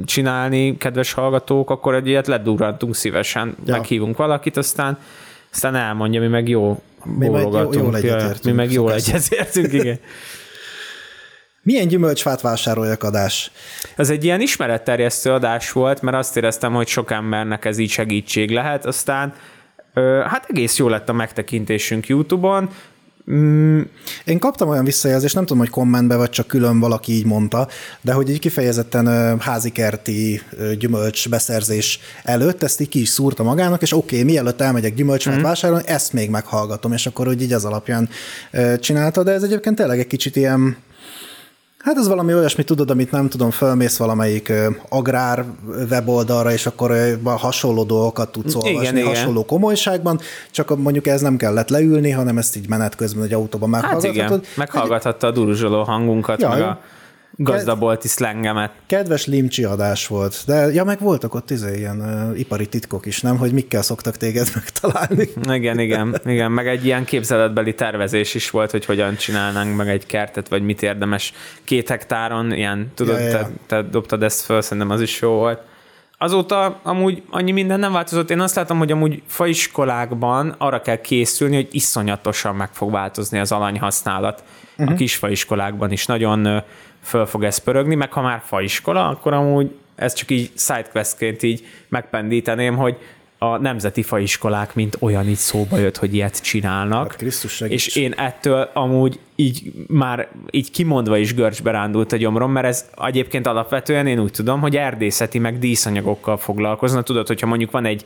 csinálni, kedves hallgatók, akkor egy ilyet ledurrantunk szívesen, Ja. meghívunk valakit, aztán aztán elmondja, mi meg jó meg jó- bólogatunk. jól Ja, egyetértünk, Mi meg jól egyetértünk, igen. Milyen gyümölcsfát vásároljak adás? Ez egy ilyen ismeretterjesztő adás volt, mert azt éreztem, hogy sok embernek ez így segítség lehet, aztán hát egész jó lett a megtekintésünk YouTube-on, Mm, Én kaptam olyan visszajelzést, nem tudom, hogy kommentbe vagy csak külön valaki így mondta, de hogy így kifejezetten házikerti gyümölcs beszerzés előtt ezt így ki is szúrta magának, és oké, okay, mielőtt elmegyek gyümölcsfát mm. vásárolni, ezt még meghallgatom, és akkor hogy így az alapján csinálta, de ez egyébként tényleg egy kicsit ilyen Hát ez valami olyasmi, tudod, amit nem tudom, fölmész valamelyik ö, agrár weboldalra, és akkor ö, hasonló dolgokat tudsz Igen, olvasni, igen. hasonló komolyságban, csak mondjuk ez nem kellett leülni, hanem ezt így menet közben egy autóban hát meghallgathatod. igen, meghallgathatta a duruzsoló hangunkat, Ja, meg a gazdabolti szlengemet. Kedves limcsi adás volt, de ja, meg voltak ott izé, ilyen uh, ipari titkok is, nem? Hogy mikkel szoktak téged megtalálni. Igen, igen, igen, meg egy ilyen képzeletbeli tervezés is volt, hogy hogyan csinálnánk meg egy kertet, vagy mit érdemes két hektáron, ilyen, tudod, Ja, ja. Te, te dobtad ezt föl, szerintem az is jó volt. Azóta amúgy annyi minden nem változott. Én azt látom, hogy amúgy faiskolákban arra kell készülni, hogy iszonyatosan meg fog változni az alanyhasználat. Uh-huh. A kisfaiskolákban is nagyon föl fog ez pörögni, meg ha már faiskola, akkor amúgy ez csak így sidequestként így megpendíteném, hogy a nemzeti faiskolák, mint olyan így szóba jött, hogy ilyet csinálnak. Hát Krisztus segíts. és én ettől amúgy így már így kimondva is görcsbe rándult a gyomrom, mert ez egyébként alapvetően én úgy tudom, hogy erdészeti meg díszanyagokkal foglalkozna. Tudod, hogyha mondjuk van egy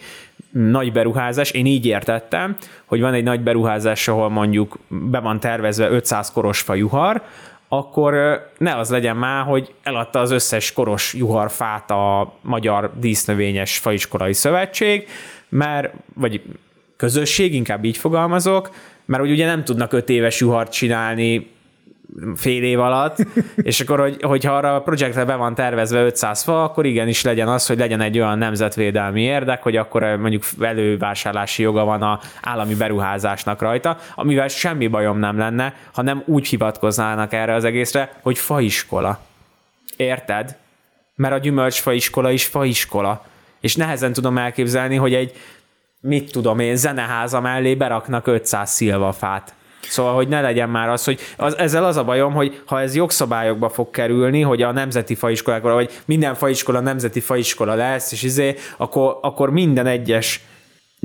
nagy beruházás, én így értettem, hogy van egy nagy beruházás, ahol mondjuk be van tervezve 500 koros fajuhar, akkor ne az legyen már, hogy eladta az összes koros juharfát a Magyar Dísznövényes Faiskolai Szövetség, mert, vagy közösség, inkább így fogalmazok, mert hogy ugye nem tudnak öt éves juhart csinálni fél év alatt, és akkor, hogy, hogyha arra a projektre be van tervezve 500 fa, akkor igenis legyen az, hogy legyen egy olyan nemzetvédelmi érdek, hogy akkor eh, mondjuk elővásárlási joga van a állami beruházásnak rajta, amivel semmi bajom nem lenne, ha nem úgy hivatkoznának erre az egészre, hogy faiskola. Érted? Mert a gyümölcsfaiskola is faiskola. És nehezen tudom elképzelni, hogy egy, mit tudom én, zeneháza mellé beraknak 500 szilvafát. Szóval, hogy ne legyen már az, hogy az, ezzel az a bajom, hogy ha ez jogszabályokba fog kerülni, hogy a nemzeti faiskolákra, vagy minden faiskola nemzeti faiskola lesz, és izé, akkor, akkor minden egyes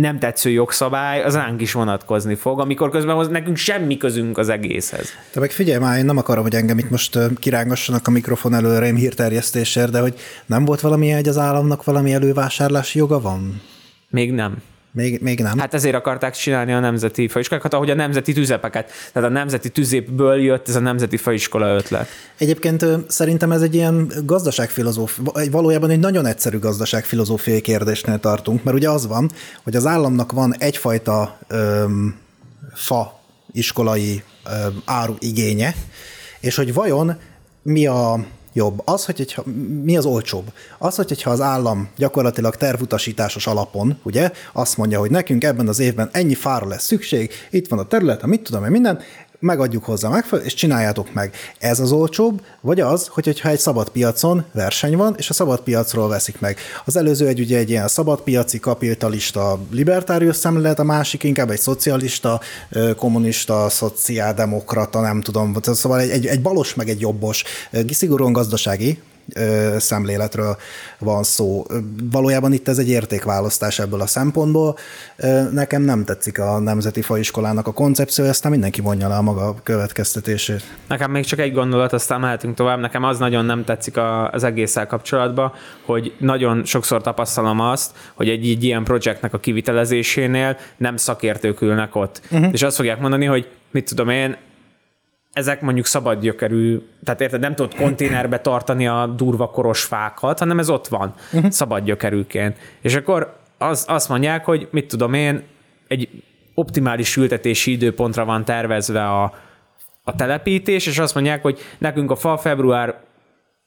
nem tetsző jogszabály, az ránk is vonatkozni fog, amikor közben az nekünk semmi közünk az egészhez. Te meg figyelj már, én nem akarom, hogy engem itt most kirángassanak a mikrofon előre hírterjesztésért, de hogy nem volt valami, hogy az államnak valami elővásárlási joga van? Még nem. Még, még nem. Hát ezért akarták csinálni a nemzeti faiskolákat, ahogy a nemzeti tüzepeket. Tehát a nemzeti tüzépből jött ez a nemzeti faiskola ötlet. Egyébként szerintem ez egy ilyen gazdaságfilozóf, valójában egy nagyon egyszerű gazdaságfilozófiai kérdésnél tartunk, mert ugye az van, hogy az államnak van egyfajta öm, fa iskolai öm, áru igénye, és hogy vajon mi a jobb? Az, hogy hogyha, mi az olcsóbb? Az, hogy hogyha az állam gyakorlatilag tervutasításos alapon, ugye, azt mondja, hogy nekünk ebben az évben ennyi fára lesz szükség, itt van a terület, a mit tudom én, minden, megadjuk hozzá megfelelő, és csináljátok meg. Ez az olcsóbb, vagy az, hogy hogyha egy szabad piacon verseny van, és a szabad piacról veszik meg. Az előző egy ugye egy ilyen szabadpiaci, kapitalista, libertárius szemlélet, a másik inkább egy szocialista, kommunista, szociáldemokrata, nem tudom, szóval egy, egy, egy balos meg egy jobbos, szigorúan gazdasági szemléletről van szó. Valójában itt ez egy értékválasztás ebből a szempontból. Nekem nem tetszik a Nemzeti Faiskolának a koncepciója, aztán mindenki mondja le a maga következtetését. Nekem még csak egy gondolat, aztán mehetünk tovább. Nekem az nagyon nem tetszik az egésszel kapcsolatban, hogy nagyon sokszor tapasztalom azt, hogy egy, egy ilyen projektnek a kivitelezésénél nem szakértők ülnek ott. Uh-huh. És azt fogják mondani, hogy mit tudom én, ezek mondjuk szabad gyökerű, tehát érted, nem tudod konténerbe tartani a durva koros fákat, hanem ez ott van, uh-huh. szabad gyökerűként. És akkor az, azt mondják, hogy mit tudom én, egy optimális ültetési időpontra van tervezve a, a telepítés, és azt mondják, hogy nekünk a fa február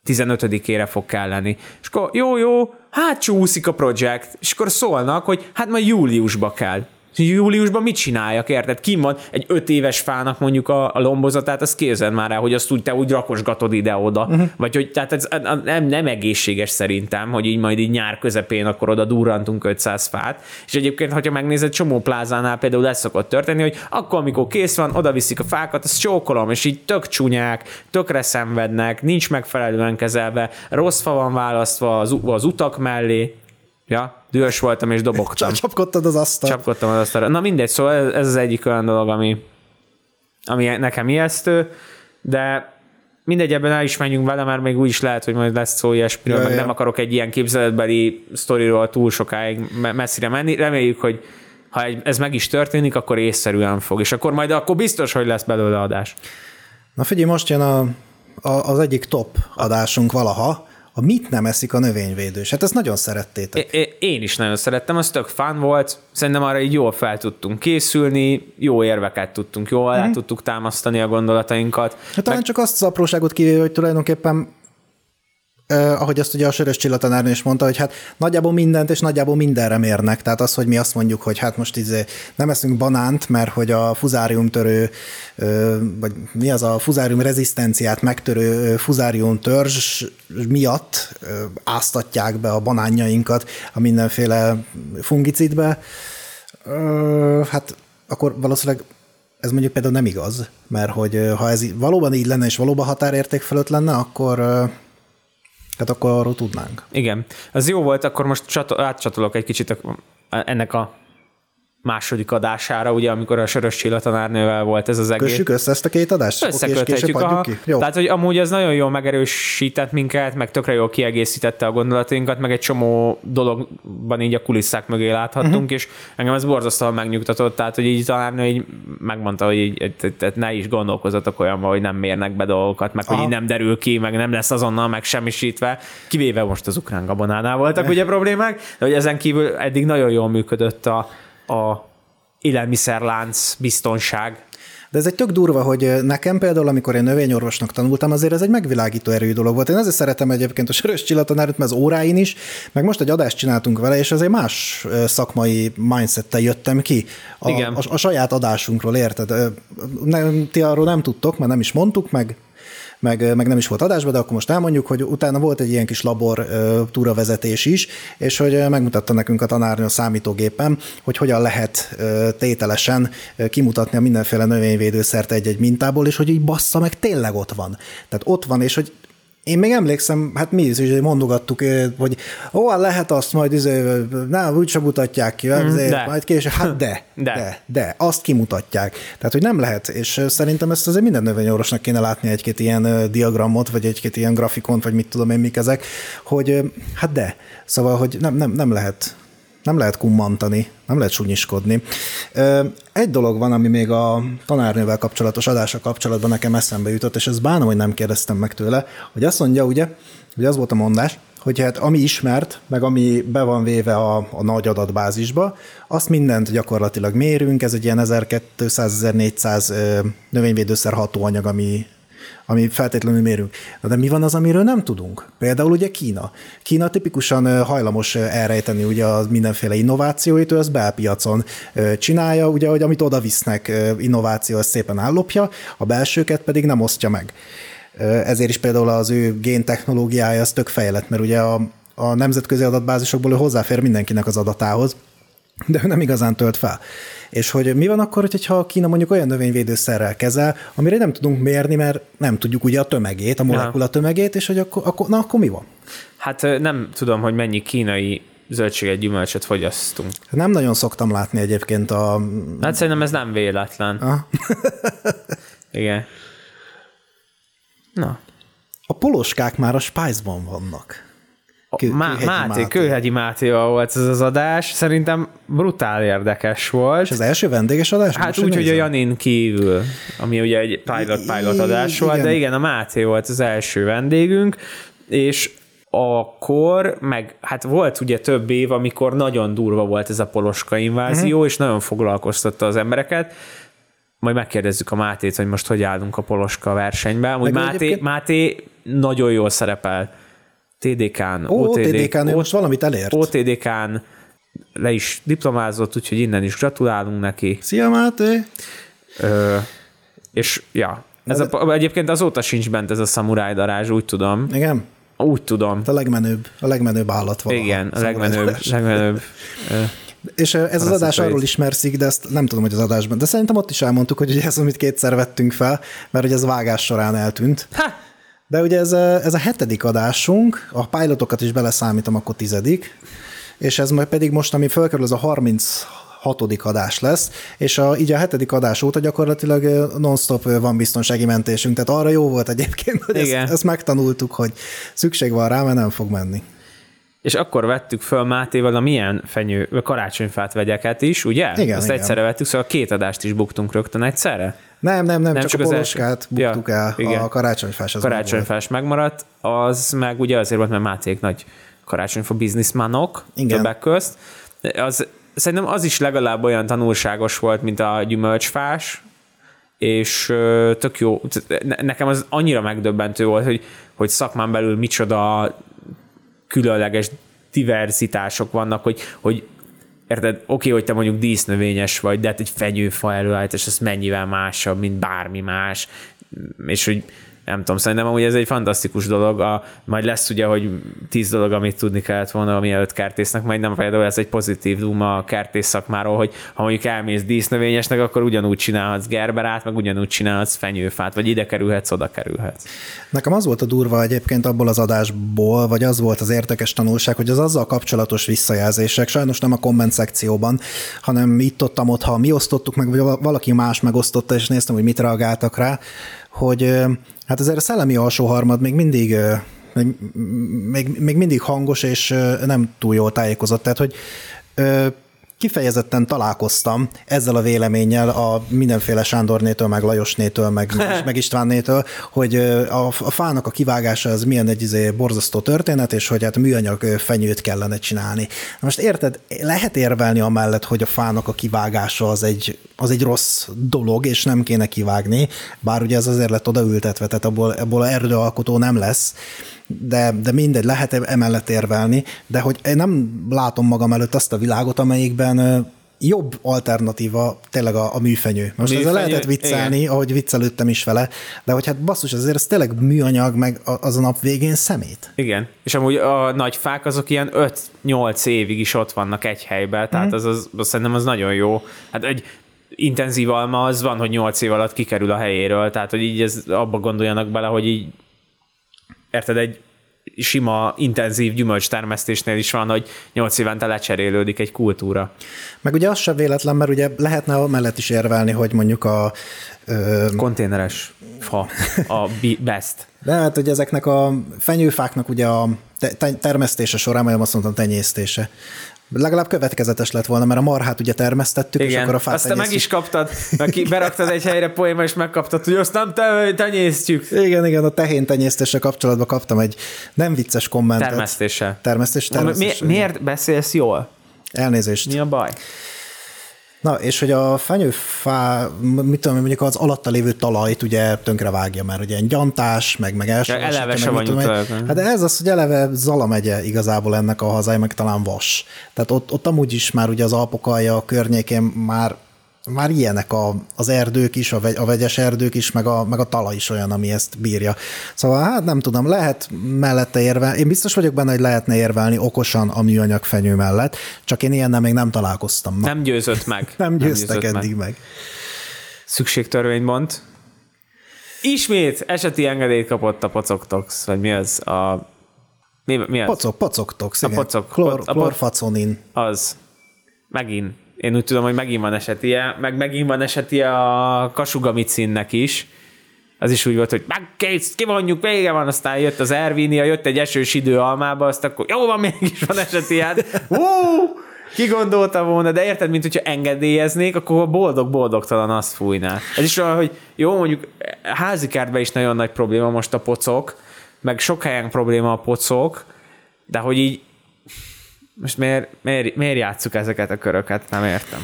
15-ére fog kelleni. És akkor jó, jó, hát csúszik a projekt, és akkor szólnak, hogy hát majd júliusba kell. Júliusban mit csináljak, érted? Kim van egy öt éves fának mondjuk a, a lombozatát, azt képzeld már el, hogy azt úgy te úgy rakosgatod ide-oda. Uh-huh. Vagy hogy tehát ez nem, nem egészséges szerintem, hogy így majd így nyár közepén akkor oda durrantunk 500 fát. És egyébként, hogyha megnézed, csomó plázánál például ez szokott történni, hogy akkor, amikor kész van, oda viszik a fákat, azt csókolom, és így tök csúnyák, tökre szenvednek, nincs megfelelően kezelve, rossz fa van választva az, az utak mellé, Ja, dühös voltam és dobogtam. Csapkodtad az asztalt. Csapkodtam az asztalra. Na mindegy, szóval ez, ez az egyik olyan dolog, ami, ami nekem ijesztő, de mindegy, ebben el is menjünk vele, mert még úgy is lehet, hogy majd lesz szó ilyesmiről, Ja, meg ja. nem akarok egy ilyen képzeletbeli sztoriról túl sokáig me- messzire menni. Reméljük, hogy ha ez meg is történik, akkor észszerűen fog, és akkor majd akkor biztos, hogy lesz belőle adás. Na figyelj, most jön a, a, az egyik top adásunk valaha, a mit nem eszik a növényvédős. Hát ezt nagyon szerettétek. É- Én is nagyon szerettem, az tök fán volt, szerintem arra így jól fel tudtunk készülni, jó érveket tudtunk, jól alá tudtuk támasztani a gondolatainkat. Hát talán csak azt az apróságot kivéve, hogy tulajdonképpen Uh, ahogy azt ugye a Sörös Csilla tanárnő is mondta, hogy hát nagyjából mindent és nagyjából mindenre mérnek. Tehát az, hogy mi azt mondjuk, hogy hát most izé nem eszünk banánt, mert hogy a fuzáriumtörő, vagy mi az a fuzárium rezisztenciát megtörő fuzárium törzs miatt áztatják be a banánjainkat a mindenféle fungicidbe. Hát akkor valószínűleg ez mondjuk például nem igaz, mert hogy ha ez valóban így lenne, és valóban határérték fölött lenne, akkor ö, hát akkor arról tudnánk. Igen, az jó volt, akkor most csato- átcsatolok egy kicsit a- ennek a második adására, ugye, amikor a Sörös Csilla tanárnővel volt ez az egész. Kössük össze ezt a két adást? Összeköthetjük. adjuk aha. ki? Jó. Tehát, hogy amúgy ez nagyon jól megerősített minket, meg tökre jól kiegészítette a gondolatinkat, meg egy csomó dologban így a kulisszák mögé láthattunk, uh-huh. és engem ez borzasztóan megnyugtatott, tehát, hogy így tanárnő így megmondta, hogy így, te- te- ne is gondolkozatok olyanban, hogy nem mérnek be dolgokat, meg hogy Aha. így nem derül ki, meg nem lesz azonnal megsemmisítve, kivéve most az ukrán gabonánál voltak ugye problémák, de hogy ezen kívül eddig nagyon jól működött a, a élelmiszerlánc biztonság, De ez egy tök durva, hogy nekem például, amikor én növényorvosnak tanultam, azért ez egy megvilágító erőű dolog volt. Én ezért szeretem egyébként a Sörös Csilla tanárnőt, mert az óráin is, meg most egy adást csináltunk vele, és azért más szakmai mindsettel jöttem ki. A, Igen. A, a saját adásunkról, érted? Nem, ti arról nem tudtok, mert nem is mondtuk meg, meg, meg nem is volt adásban, de akkor most elmondjuk, hogy utána volt egy ilyen kis labor túravezetés is, és hogy megmutatta nekünk a tanárnő a számítógépen, hogy hogyan lehet tételesen kimutatni a mindenféle növényvédőszert egy-egy mintából, és hogy így bassza meg tényleg ott van. Tehát ott van, és hogy én még emlékszem, hát mi is mondogattuk, hogy ó, hát lehet azt majd, izé, na, úgysem mutatják ki, mm, de. majd később, hát de, de, de, de, azt kimutatják. Tehát, hogy nem lehet, és szerintem ezt azért minden növényorvosnak kéne látni egy-két ilyen diagramot, vagy egy-két ilyen grafikont, vagy mit tudom én, mik ezek, hogy hát de. Szóval, hogy nem, nem, nem lehet nem lehet kummantani, nem lehet sunyiskodni. Egy dolog van, ami még a tanárnővel kapcsolatos adása kapcsolatban nekem eszembe jutott, és ez bánom, hogy nem kérdeztem meg tőle, hogy azt mondja, ugye, hogy az volt a mondás, hogy hát ami ismert, meg ami be van véve a, a nagy adatbázisba, azt mindent gyakorlatilag mérünk, ez egy ilyen 1200-1400 növényvédőszer hatóanyag, ami ami feltétlenül mérünk. Na de mi van az, amiről nem tudunk? Például ugye Kína. Kína tipikusan hajlamos elrejteni ugye a mindenféle innovációit, ő ezt belpiacon csinálja, ugye, hogy amit oda visznek innováció, az szépen állopja, a belsőket pedig nem osztja meg. Ezért is például az ő géntechnológiája az tök fejlett, mert ugye a, a nemzetközi adatbázisokból ő hozzáfér mindenkinek az adatához, de ő nem igazán tölt fel. És hogy mi van akkor, hogyha Kína mondjuk olyan növényvédőszerrel kezel, amire nem tudunk mérni, mert nem tudjuk ugye a tömegét, a molekula tömegét, és hogy akkor, akkor, na, akkor mi van? Hát nem tudom, hogy mennyi kínai zöldséget, gyümölcsöt fogyasztunk. Nem nagyon szoktam látni egyébként a... Hát szerintem ez nem véletlen. Ah. Igen. Na. A poloskák már a Spice-ban vannak. Kő, Má- Máté, Máté, Kőhegyi Mátéval volt ez az adás, szerintem brutál érdekes volt. És az első vendéges adás? Hát úgy, hogy a Janin kívül, ami ugye egy pilot-pilot adás volt, igen. de igen, a Máté volt az első vendégünk, és akkor, meg hát volt ugye több év, amikor nagyon durva volt ez a poloska invázió, uh-huh. és nagyon foglalkoztatta az embereket, majd megkérdezzük a Mátét, hogy most hogy állunk a poloska versenyben. Amúgy Máté, egyébként... Máté nagyon jól szerepel TDK-n. Ó, OTD, TDK-n, ő most valamit elért. OTDK-n le is diplomázott, úgyhogy innen is gratulálunk neki. Szia, Máté! Ö, és ja, ez a, egyébként azóta sincs bent ez a szamuráj darázs, úgy tudom. Igen? Úgy tudom. A legmenőbb, a legmenőbb állat van. Igen, a legmenőbb, legmenőbb. És ez az adás arról ismerszik, de ezt nem tudom, hogy az adásban. De szerintem ott is elmondtuk, hogy ez, amit kétszer vettünk fel, mert hogy ez vágás során eltűnt. Ha! De ugye ez a, ez a hetedik adásunk, a pilotokat is beleszámítom, akkor tizedik, és ez majd pedig most, ami fölkerül, az a 30 hatodik adás lesz, és a, így a hetedik adás óta gyakorlatilag non-stop van biztonsági mentésünk, tehát arra jó volt egyébként, hogy Igen. ezt, ezt megtanultuk, hogy szükség van rá, mert nem fog menni. És akkor vettük föl Mátéval a milyen fenyő, karácsonyfát vegyeket is, ugye? Igen, Azt igen. egyszerre vettük, szóval két adást is buktunk rögtön egyszerre? Nem, nem, nem, nem csak, csak a poloskát buktuk ja, el, igen. a karácsonyfás az Karácsonyfás megmaradt, az meg ugye azért volt, mert Máték nagy karácsonyfa bizniszmánok többek közt. Az, szerintem az is legalább olyan tanulságos volt, mint a gyümölcsfás, és tök jó. Nekem az annyira megdöbbentő volt, hogy, hogy szakmán belül micsoda különleges diverzitások vannak, hogy, hogy érted, oké, okay, hogy te mondjuk dísznövényes vagy, de hát egy fenyőfa előállítás, az mennyivel másabb, mint bármi más, és hogy nem tudom, szerintem amúgy ez egy fantasztikus dolog, a, majd lesz ugye, hogy tíz dolog, amit tudni kellett volna, mielőtt kertésznek, majd nem például ez egy pozitív duma a kertész szakmáról, hogy ha mondjuk elmész dísznövényesnek, akkor ugyanúgy csinálhatsz gerberát, meg ugyanúgy csinálhatsz fenyőfát, vagy ide kerülhetsz, oda kerülhetsz. Nekem az volt a durva egyébként abból az adásból, vagy az volt az értekes tanulság, hogy az azzal kapcsolatos visszajelzések, sajnos nem a komment szekcióban, hanem itt ott, ott, ha mi osztottuk meg, vagy valaki más megosztotta, és néztem, hogy mit reagáltak rá, hogy hát azért a szellemi alsóharmad még mindig még, még, még mindig hangos, és nem túl jól tájékozott. Tehát, hogy kifejezetten találkoztam ezzel a véleménnyel a mindenféle Sándornétől, meg Lajosnétől, meg, meg Istvánnétől, hogy a, a fának a kivágása az milyen egy izé, borzasztó történet, és hogy hát műanyag fenyőt kellene csinálni. Most érted, lehet érvelni amellett, hogy a fának a kivágása az egy, az egy rossz dolog, és nem kéne kivágni, bár ugye ez azért lett odaültetve, tehát abból, abból erdőalkotó nem lesz, de, de mindegy, lehet emellett érvelni, de hogy én nem látom magam előtt azt a világot, amelyikben jobb alternatíva tényleg a, a műfenyő. Most ezzel műfenyő, lehetett viccelni, igen. ahogy viccelődtem is vele, de hogy hát basszus, azért ez tényleg műanyag, meg az a nap végén szemét. Igen, és amúgy a nagy fák azok ilyen 5-8 évig is ott vannak egy helyben, tehát az, az, az szerintem az nagyon jó. Hát egy intenzív alma az van, hogy 8 év alatt kikerül a helyéről, tehát hogy így ez, abba gondoljanak bele, hogy így érted, egy sima, intenzív gyümölcstermesztésnél is van, hogy 8 évente lecserélődik egy kultúra. Meg ugye az sem véletlen, mert ugye lehetne mellett is érvelni, hogy mondjuk a ö, Konténeres fa, a best. De hát ugye ezeknek a fenyőfáknak ugye a te- te- termesztése során, majd azt mondtam tenyésztése. Legalább következetes lett volna, mert a marhát ugye termesztettük, és Igen, akkor a fát azt te meg is kaptad, meg ki- beraktad egy helyre poéma, és megkaptad, hogy azt nem te, tenyésztjük. Igen, igen, a tehén tenyésztése kapcsolatban kaptam egy nem vicces kommentet. Termesztéssel. Termesztés, Mi, termesztés. miért beszélsz jól? Elnézést. Mi a baj? Na, és hogy a fenyőfá, mit tudom, mondjuk az alatta lévő talajt ugye tönkre vágja, mert ugye gyantás, meg, meg elsavasítja, eleve meg se talajok, Hát ez az, hogy eleve Zala megye igazából ennek a hazája, meg talán Vas. Tehát ott, ott amúgy is már ugye az Alpokalja a környékén már már ilyenek a, az erdők is, a, vegy, a vegyes erdők is, meg a, meg a talaj is olyan, ami ezt bírja. Szóval hát nem tudom, lehet mellette érvelni. Én biztos vagyok benne, hogy lehetne érvelni okosan a műanyag fenyő mellett, csak én ilyennel még nem találkoztam. Na, Nem győzött meg. nem győztek győzött eddig meg. Szükségtörvény mond. Ismét eseti engedélyt kapott a pocoktox, vagy mi az? A... Mi, mi az? Pocok, pocoktox, igen. pocok- Klor, a klorfaconin. Az. Megint. Én úgy tudom, hogy megint van esetie, meg megint van esetie a kasugamicinnnek is. Az is úgy volt, hogy meg kész, kivonjuk, vége van, aztán jött az Ervinia, jött egy esős idő almába, azt akkor jó van, mégis van esetiád. Hú, ki gondolta volna, de érted, mint hogyha engedélyeznék, akkor boldog-boldogtalan azt fújná. Ez is olyan, hogy jó, mondjuk házi kertben is nagyon nagy probléma most a pocok, meg sok helyen probléma a pocok, de hogy így most miért, miért, miért játsszuk ezeket a köröket? Nem értem.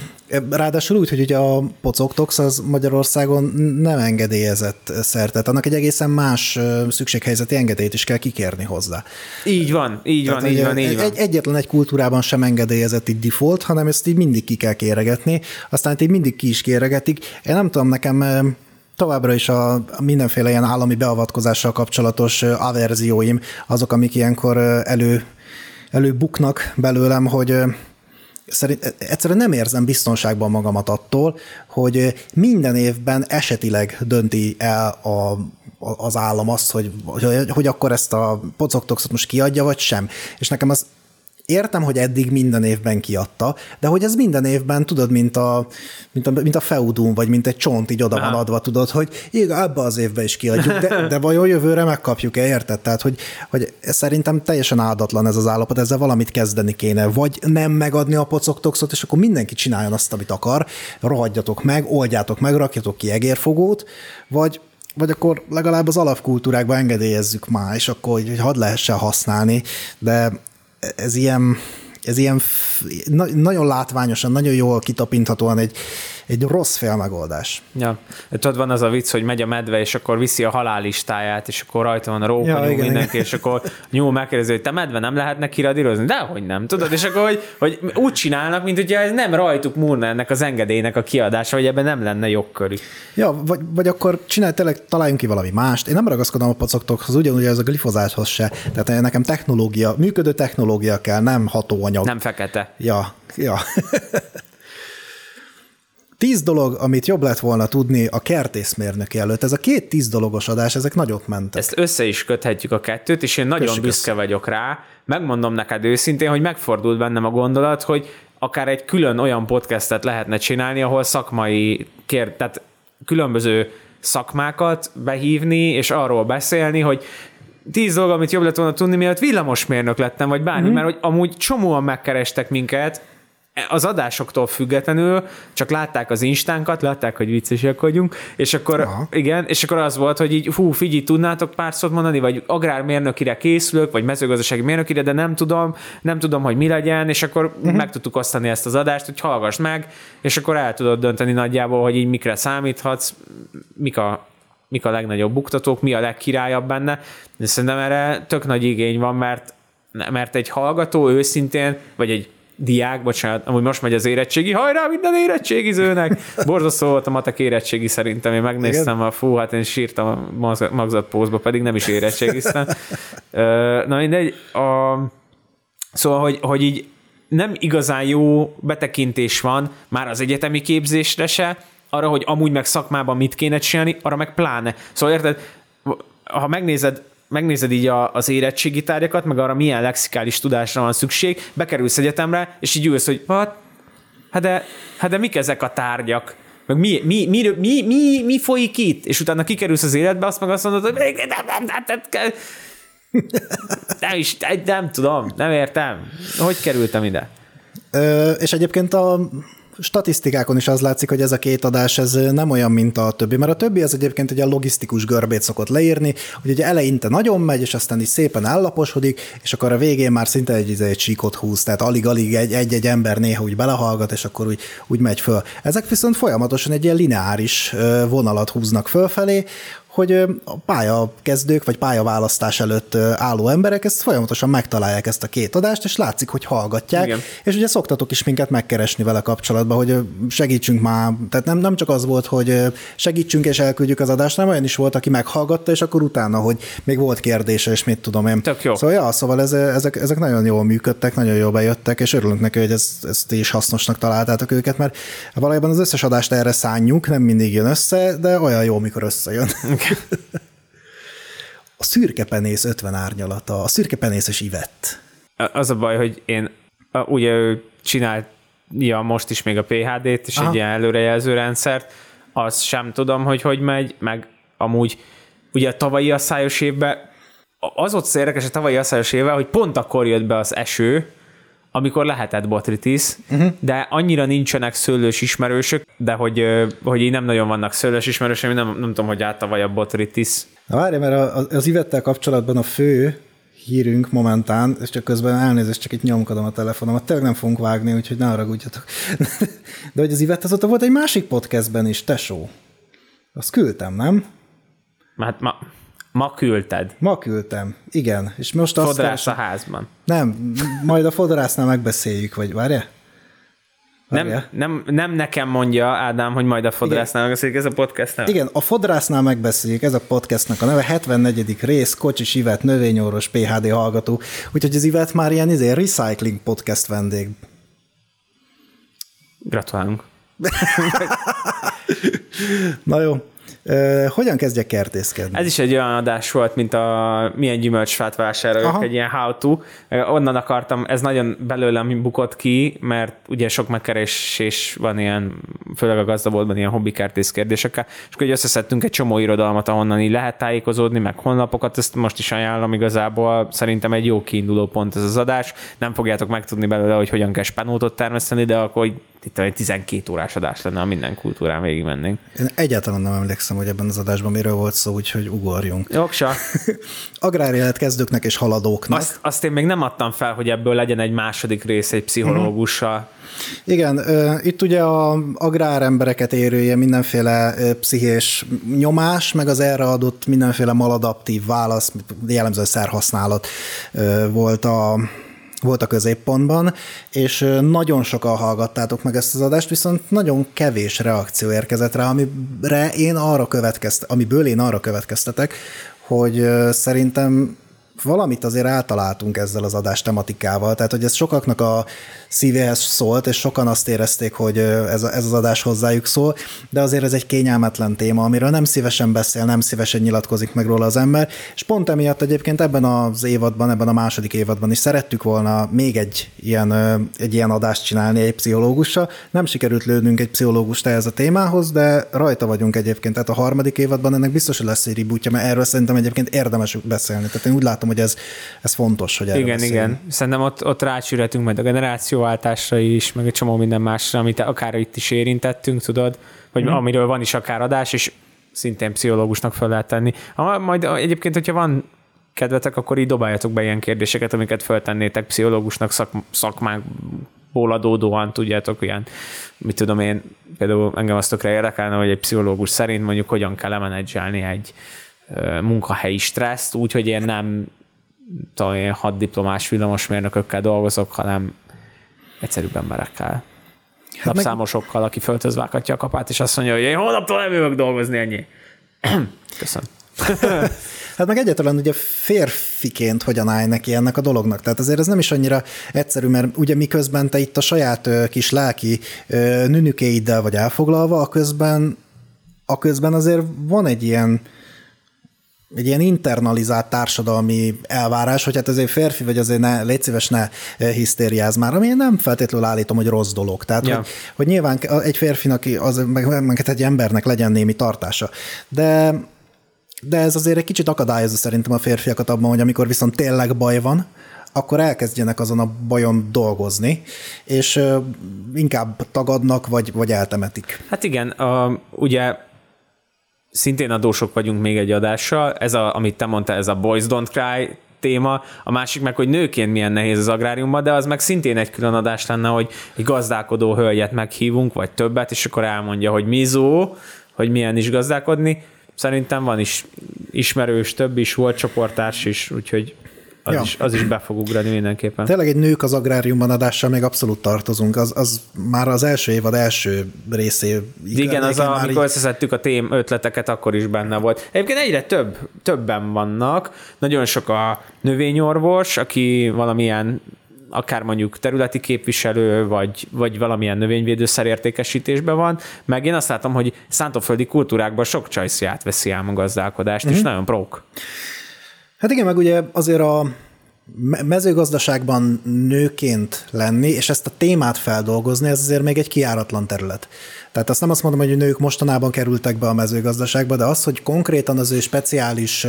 Ráadásul úgy, hogy ugye a pocoktox az Magyarországon nem engedélyezett szer, tehát annak egy egészen más szükséghelyzeti engedélyt is kell kikérni hozzá. Így van, így van, Tehát, így hogy van, így van. egy, egyetlen egy kultúrában sem engedélyezett így default, hanem ezt így mindig ki kell kéregetni, aztán így mindig ki is kéregetik. Én nem tudom, nekem továbbra is a mindenféle ilyen állami beavatkozással kapcsolatos averzióim, azok, amik ilyenkor elő, előbuknak belőlem, hogy szerint egyszerűen nem érzem biztonságban magamat attól, hogy minden évben esetileg dönti el a- az állam azt, hogy, hogy, hogy akkor ezt a pocoktoxot most kiadja, vagy sem. És nekem az Értem, hogy eddig minden évben kiadta, de hogy ez minden évben, tudod, mint a, mint a, mint a feudum, vagy mint egy csont így oda van adva, tudod, hogy igen, ebbe az évben is kiadjuk, de, de vajon jövőre megkapjuk-e, érted? Tehát, hogy, hogy szerintem teljesen áldatlan ez az állapot, ezzel valamit kezdeni kéne, vagy nem megadni a pocoktoxot, és akkor mindenki csináljon azt, amit akar, rohadjatok meg, oldjátok meg, rakjatok ki egérfogót, vagy vagy akkor legalább az alapkultúrákba engedélyezzük már, és akkor hogy hadd lehessen használni, de ez ilyen, ez ilyen na, nagyon látványosan, nagyon jól kitapinthatóan egy, egy rossz félmegoldás. Ja. Tudod, van az a vicc, hogy megy a medve, és akkor viszi a halállistáját, és akkor rajta van a róka, Ja, ja, igen, mindenki, és akkor nyúl megkérdezi, hogy te medve nem lehetne kiradírozni? Dehogy nem, tudod? És akkor, hogy, hogy úgy csinálnak, mint hogyha ez nem rajtuk múlna ennek az engedélynek a kiadása, vagy ebben nem lenne jogkörű. Ja, vagy, vagy akkor csinálj, tényleg találjunk ki valami mást. Én nem ragaszkodom a pacoktokhoz, ugyanúgy ez a glifozáthoz se. Tehát nekem technológia, működő technológia kell, nem hatóanyag. Nem fekete. Ja, ja. Tíz dolog, amit jobb lett volna tudni a kertészmérnök előtt. Ez a két tíz dologos adás, ezek nagyot mentek. Ezt össze is köthetjük a kettőt, és én nagyon Kössük büszke vagyok rá. Megmondom neked őszintén, hogy megfordult bennem a gondolat, hogy akár egy külön olyan podcastet lehetne csinálni, ahol szakmai kér, tehát különböző szakmákat behívni, és arról beszélni, hogy tíz dolog, amit jobb lett volna tudni, mielőtt villamosmérnök lettem, vagy bármi, mm. mert hogy amúgy csomóan megkerestek minket, az adásoktól függetlenül csak látták az instánkat, látták, hogy viccesek vagyunk, és akkor, Aha. igen, és akkor az volt, hogy így, hú, figyelj, tudnátok pár szót mondani, vagy agrármérnökire készülök, vagy mezőgazdasági mérnökire, de nem tudom, nem tudom, hogy mi legyen, és akkor uh-huh. meg tudtuk osztani ezt az adást, hogy hallgass meg, és akkor el tudod dönteni nagyjából, hogy így mikre számíthatsz, mik a, mik a legnagyobb buktatók, mi a legkirályabb benne, de szerintem erre tök nagy igény van, mert mert egy hallgató őszintén, vagy egy diák, bocsánat, amúgy most megy az érettségi, hajrá minden érettségizőnek! Borzasztó volt a matek érettségi szerintem, én megnéztem a fú, hát én sírtam a magzat- magzatpózba, pedig nem is érettségiztem. Na mindegy, a, Szóval, hogy, hogy így nem igazán jó betekintés van már az egyetemi képzésre se, arra, hogy amúgy meg szakmában mit kéne csinálni, arra meg pláne. Szóval érted, ha megnézed, megnézed így a, az érettségi tárgyakat, meg arra milyen lexikális tudásra van szükség, bekerülsz egyetemre, és így ülsz, hogy hát, hát de, hát de mik ezek a tárgyak? Meg mi, mi, mi, mi, mi, mi folyik itt? És utána kikerülsz az életbe, azt meg azt mondod, hogy nem, is, nem tudom, nem értem. Hogy kerültem ide? Ö, és egyébként a statisztikákon is az látszik, hogy ez a két adás ez nem olyan, mint a többi, mert a többi az egyébként egy a logisztikus görbét szokott leírni, hogy ugye eleinte nagyon megy, és aztán is szépen állaposodik, és akkor a végén már szinte egy, egy csíkot húz, tehát alig-alig egy- egy-egy ember néha úgy belehallgat, és akkor úgy, úgy megy föl. Ezek viszont folyamatosan egy ilyen lineáris vonalat húznak fölfelé, hogy a pályakezdők vagy pályaválasztás előtt álló emberek ezt folyamatosan megtalálják ezt a két adást, és látszik, hogy hallgatják, Igen. és ugye szoktatok is minket megkeresni vele kapcsolatban, hogy segítsünk már, tehát nem, nem csak az volt, hogy segítsünk és elküldjük az adást, hanem olyan is volt, aki meghallgatta, és akkor utána, hogy még volt kérdése, és mit tudom én. Tök jó. Szóval, ja, szóval ez, ezek, ezek nagyon jól működtek, nagyon jól bejöttek, és örülünk neki, hogy ezt, ezt is hasznosnak találtátok őket, mert valójában az összes adást erre szánjuk, nem mindig jön össze, de olyan jó, mikor összejön. A szürkepenész 50 árnyalata, a szürkepenészes Ivett. Az a baj, hogy én ugye ő csinálja most is még a PHD-t, és Aha. egy ilyen előrejelző rendszert, azt sem tudom, hogy hogy megy, meg amúgy ugye a tavalyi asszályos évben, az ott érdekes a tavalyi asszályos évben, hogy pont akkor jött be az eső, amikor lehetett botritis, uh-huh. de annyira nincsenek szőlős ismerősök, de hogy, hogy így nem nagyon vannak szőlős ismerősök, nem, nem tudom, hogy át tavaly a botritis. Na várj, mert a- a- az Ivettel kapcsolatban a fő hírünk momentán, és csak közben elnézést, csak itt nyomkodom a telefonomat, tényleg nem fogunk vágni, úgyhogy ne haragudjatok. De hogy az Ivett azóta volt egy másik podcastben is, tesó. Azt küldtem, nem? Hát ma, ma küldted. Ma küldtem, igen. És most azt Fodrász a házban. Nem, majd a fodrásznál megbeszéljük, vagy várja? Nem, nem, nem nekem mondja Ádám, hogy majd a fodrásznál megbeszéljük, ez a podcast nem. Igen, a fodrásznál megbeszéljük, ez a podcastnak a neve, 74. rész, Kocsis Ivet, növényorvos, PHD hallgató, úgyhogy az Ivet már ilyen izé, recycling podcast vendég. Gratulálunk. Na jó, hogyan kezdjek kertészkedni? Ez is egy olyan adás volt, mint a milyen gyümölcsfát vásároljak, Aha. egy ilyen how to. Onnan akartam, ez nagyon belőlem bukott ki, mert ugye sok megkeresés van ilyen, főleg a gazdaboltban ilyen hobbi kertész kérdésekkel, és akkor összeszedtünk egy csomó irodalmat, ahonnan így lehet tájékozódni, meg honlapokat, ezt most is ajánlom igazából. Szerintem egy jó kiinduló pont ez az adás. Nem fogjátok megtudni belőle, hogy hogyan kell spenótot termeszteni, de akkor itt egy 12 órás adás lenne, ha minden kultúrán végigmennénk. Én egyáltalán nem emlékszem, hogy ebben az adásban miről volt szó, úgyhogy ugorjunk. Jogsa. Agrárélet kezdőknek és haladóknak. Azt, azt én még nem adtam fel, hogy ebből legyen egy második rész egy pszichológussal. Igen, ö, itt ugye a agrárembereket érője mindenféle pszichés nyomás, meg az erre adott mindenféle maladaptív válasz, jellemző szerhasználat volt a volt a középpontban, és nagyon sokan hallgattátok meg ezt az adást, viszont nagyon kevés reakció érkezett rá, amire én arra következt, amiből én arra következtetek, hogy szerintem valamit azért eltaláltunk ezzel az adás tematikával, tehát hogy ez sokaknak a szívéhez szólt, és sokan azt érezték, hogy ez, ez az adás hozzájuk szól, de azért ez egy kényelmetlen téma, amiről nem szívesen beszél, nem szívesen nyilatkozik meg róla az ember, és pont emiatt egyébként ebben az évadban, ebben a második évadban is szerettük volna még egy ilyen, egy ilyen adást csinálni egy pszichológussal. Nem sikerült lőnünk egy pszichológust ehhez a témához, de rajta vagyunk egyébként, tehát a harmadik évadban ennek biztos, hogy lesz egy rebootja, mert erről szerintem egyébként érdemes beszélni. Tehát én úgy látom, hogy ez, ez fontos, hogy erről Igen, beszéljünk. igen. Szerintem ott, ott rácsüretünk majd a generációváltásra is, meg egy csomó minden másra, amit akár itt is érintettünk, tudod, vagy Mhm. mm. amiről van is akár adás, és szintén pszichológusnak fel lehet tenni. Ha, majd egyébként, hogyha van kedvetek, akkor így dobáljatok be ilyen kérdéseket, amiket feltennétek pszichológusnak szak, szakmákból adódóan, tudjátok, ilyen, mit tudom én, például engem azt tökre érdekelne, hogy egy pszichológus szerint mondjuk hogyan kell lemenedzselni egy munkahelyi stresszt, úgy, hogy én nem tudom, én hat diplomás villamosmérnökökkel dolgozok, hanem egyszerűbb emberekkel. Hát Napszámosokkal, aki föltözvághatja a kapát, és azt mondja, hogy én holnaptól nem jövök dolgozni ennyi. Köszönöm. Hát meg egyáltalán ugye férfiként hogyan állj neki ennek a dolognak. Tehát azért ez nem is annyira egyszerű, mert ugye miközben te itt a saját kis lelki nünükéiddel vagy elfoglalva, a közben, a közben azért van egy ilyen egy ilyen internalizált társadalmi elvárás, hogy hát azért férfi vagy azért ne, légy szíves, ne hisztériáz már, ami én nem feltétlenül állítom, hogy rossz dolog. Tehát, Ja. hogy, hogy nyilván egy férfinak, az, meg, meg egy embernek legyen némi tartása. De de ez azért egy kicsit akadályozza szerintem a férfiakat abban, hogy amikor viszont tényleg baj van, akkor elkezdjenek azon a bajon dolgozni, és inkább tagadnak, vagy, vagy eltemetik. Hát igen, a, ugye szintén adósok vagyunk még egy adással, ez a, amit te mondtál, ez a Boys Don't Cry téma, a másik meg, hogy nőként milyen nehéz az agráriumban, de az meg szintén egy külön adás lenne, hogy egy gazdálkodó hölgyet meghívunk, vagy többet, és akkor elmondja, hogy mizó, hogy milyen is gazdálkodni. Szerintem van is ismerős, több is, volt csoportárs is, úgyhogy az, Ja. is, az is be fog ugrani mindenképpen. Tényleg egy nők az agráriumban adással még abszolút tartozunk, az, az már az első évad első részé. Igen, az, a, amikor így- összeszedtük a tém ötleteket, akkor is benne volt. Egyébként egyre több, többen vannak. Nagyon sok a növényorvos, aki valamilyen akár mondjuk területi képviselő, vagy, vagy valamilyen növényvédőszer értékesítésben van, meg én azt látom, hogy szántóföldi kultúrákban sok csajszi átveszi ám a gazdálkodást, Mhm. és nagyon prók. Hát igen, meg ugye azért a me- mezőgazdaságban nőként lenni, és ezt a témát feldolgozni, ez azért még egy kiáratlan terület. Tehát azt nem azt mondom, hogy nők mostanában kerültek be a mezőgazdaságba, de az, hogy konkrétan az ő speciális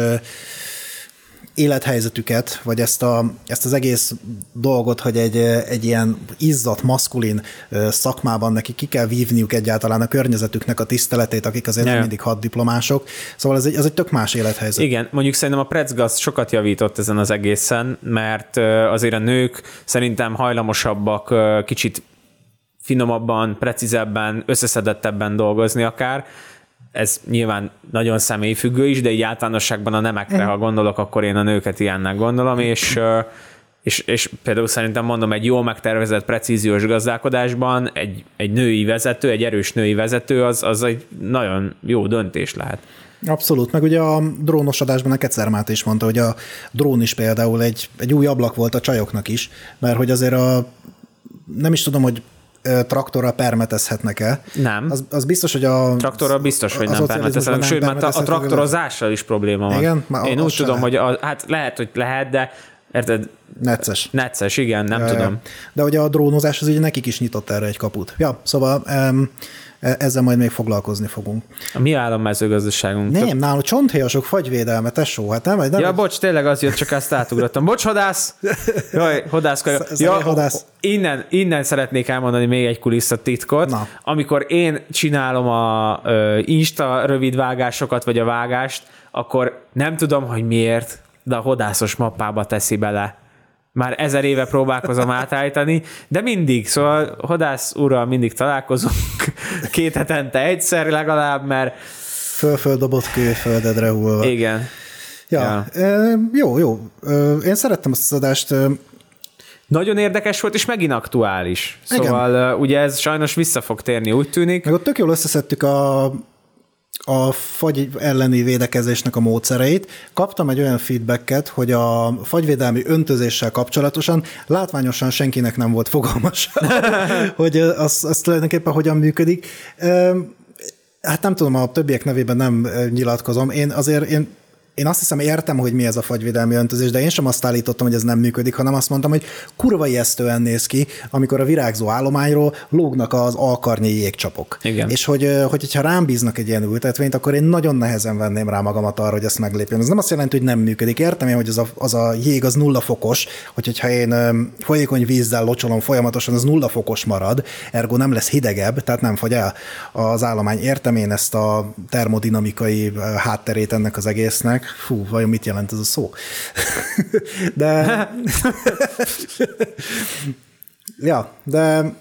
élethelyzetüket, vagy ezt, a, ezt az egész dolgot, hogy egy, egy ilyen izzadt, maszkulin szakmában neki ki kell vívniuk egyáltalán a környezetüknek a tiszteletét, akik azért nem mindig haddiplomások. Szóval ez egy, ez egy tök más élethelyzet. Igen, mondjuk szerintem a Pretzgaz sokat javított ezen az egészen, mert azért a nők szerintem hajlamosabbak kicsit finomabban, precízebben, összeszedettebben dolgozni akár. Ez nyilván nagyon személyfüggő is, de így általánosságban a nemekre, ha gondolok, akkor én a nőket ilyennek gondolom, és és, és például szerintem mondom, egy jól megtervezett, precíziós gazdálkodásban egy, egy női vezető, egy erős női vezető, az, az egy nagyon jó döntés lehet. Abszolút, meg ugye a drónos adásban a Kecer Máté is mondta, hogy a drón is például egy, egy új ablak volt a csajoknak is, mert hogy azért a, nem is tudom, hogy traktorral permetezhetnek-e. Nem. Az, az biztos, hogy a... Traktorral biztos, hogy a nem nem Sőt, mert a, traktorozással is probléma van. Igen? Már Én úgy tudom, lehet. hogy a, hát lehet, hogy lehet, de érted, Necces. necces, igen, nem Ja, tudom. ja. De ugye a drónozás az ugye nekik is nyitott erre egy kaput. Ja, szóval e- ezzel majd még foglalkozni fogunk. A mi állammezőgazdaságunk. tök- Nem, nálunk csonthéjasok fagyvédelme, tesó, hát nem, nem Ja, bocs, tényleg az jött, csak ezt átugrottam. Bocs, hadász! Jaj, hodász. Sz- Ja, hadász. Innen, innen szeretnék elmondani még egy kulisszatitkot. Na. Amikor én csinálom a ö, Insta rövidvágásokat, vagy a vágást, akkor nem tudom, hogy miért, de a hodászos mappába teszi bele. Már ezer éve próbálkozom átállítani, de mindig, szóval hodász úrral mindig találkozunk, két hetente egyszer legalább, mert Föl-föl dobott kő, földedre hullva. igen. Ja, ja. Jó, jó. Én szerettem azt az adást. Nagyon érdekes volt, és megint aktuális. Szóval Igen. ugye ez sajnos vissza fog térni, úgy tűnik. Meg ott tök jól összeszedtük a, a fagy elleni védekezésnek a módszereit. Kaptam egy olyan feedbacket, hogy a fagyvédelmi öntözéssel kapcsolatosan látványosan senkinek nem volt fogalmas, hogy az, az tulajdonképpen hogyan működik. Hát nem tudom, a többiek nevében nem nyilatkozom. Én azért én én azt hiszem értem, hogy mi ez a fagyvédelmi öntözés, de én sem azt állítottam, hogy ez nem működik, hanem azt mondtam, hogy kurva ijesztően néz ki, amikor a virágzó állományról lógnak az alkarnyi jégcsapok. Igen. És hogy, hogy ha rám bíznak egy ilyen ültetvényt, akkor én nagyon nehezen venném rá magamat arra, hogy ezt meglépjem. Ez nem azt jelenti, hogy nem működik. Értem én, hogy az a, az a jég az nulla fokos, hogy hogyha én folyékony vízzel locsolom folyamatosan, az nulla fokos marad, ergo nem lesz hidegebb, tehát nem fogy el az állomány. Értem én ezt a termodinamikai hátterét ennek az egésznek. Fú, vajon mit jelent ez a szó? de... ja, de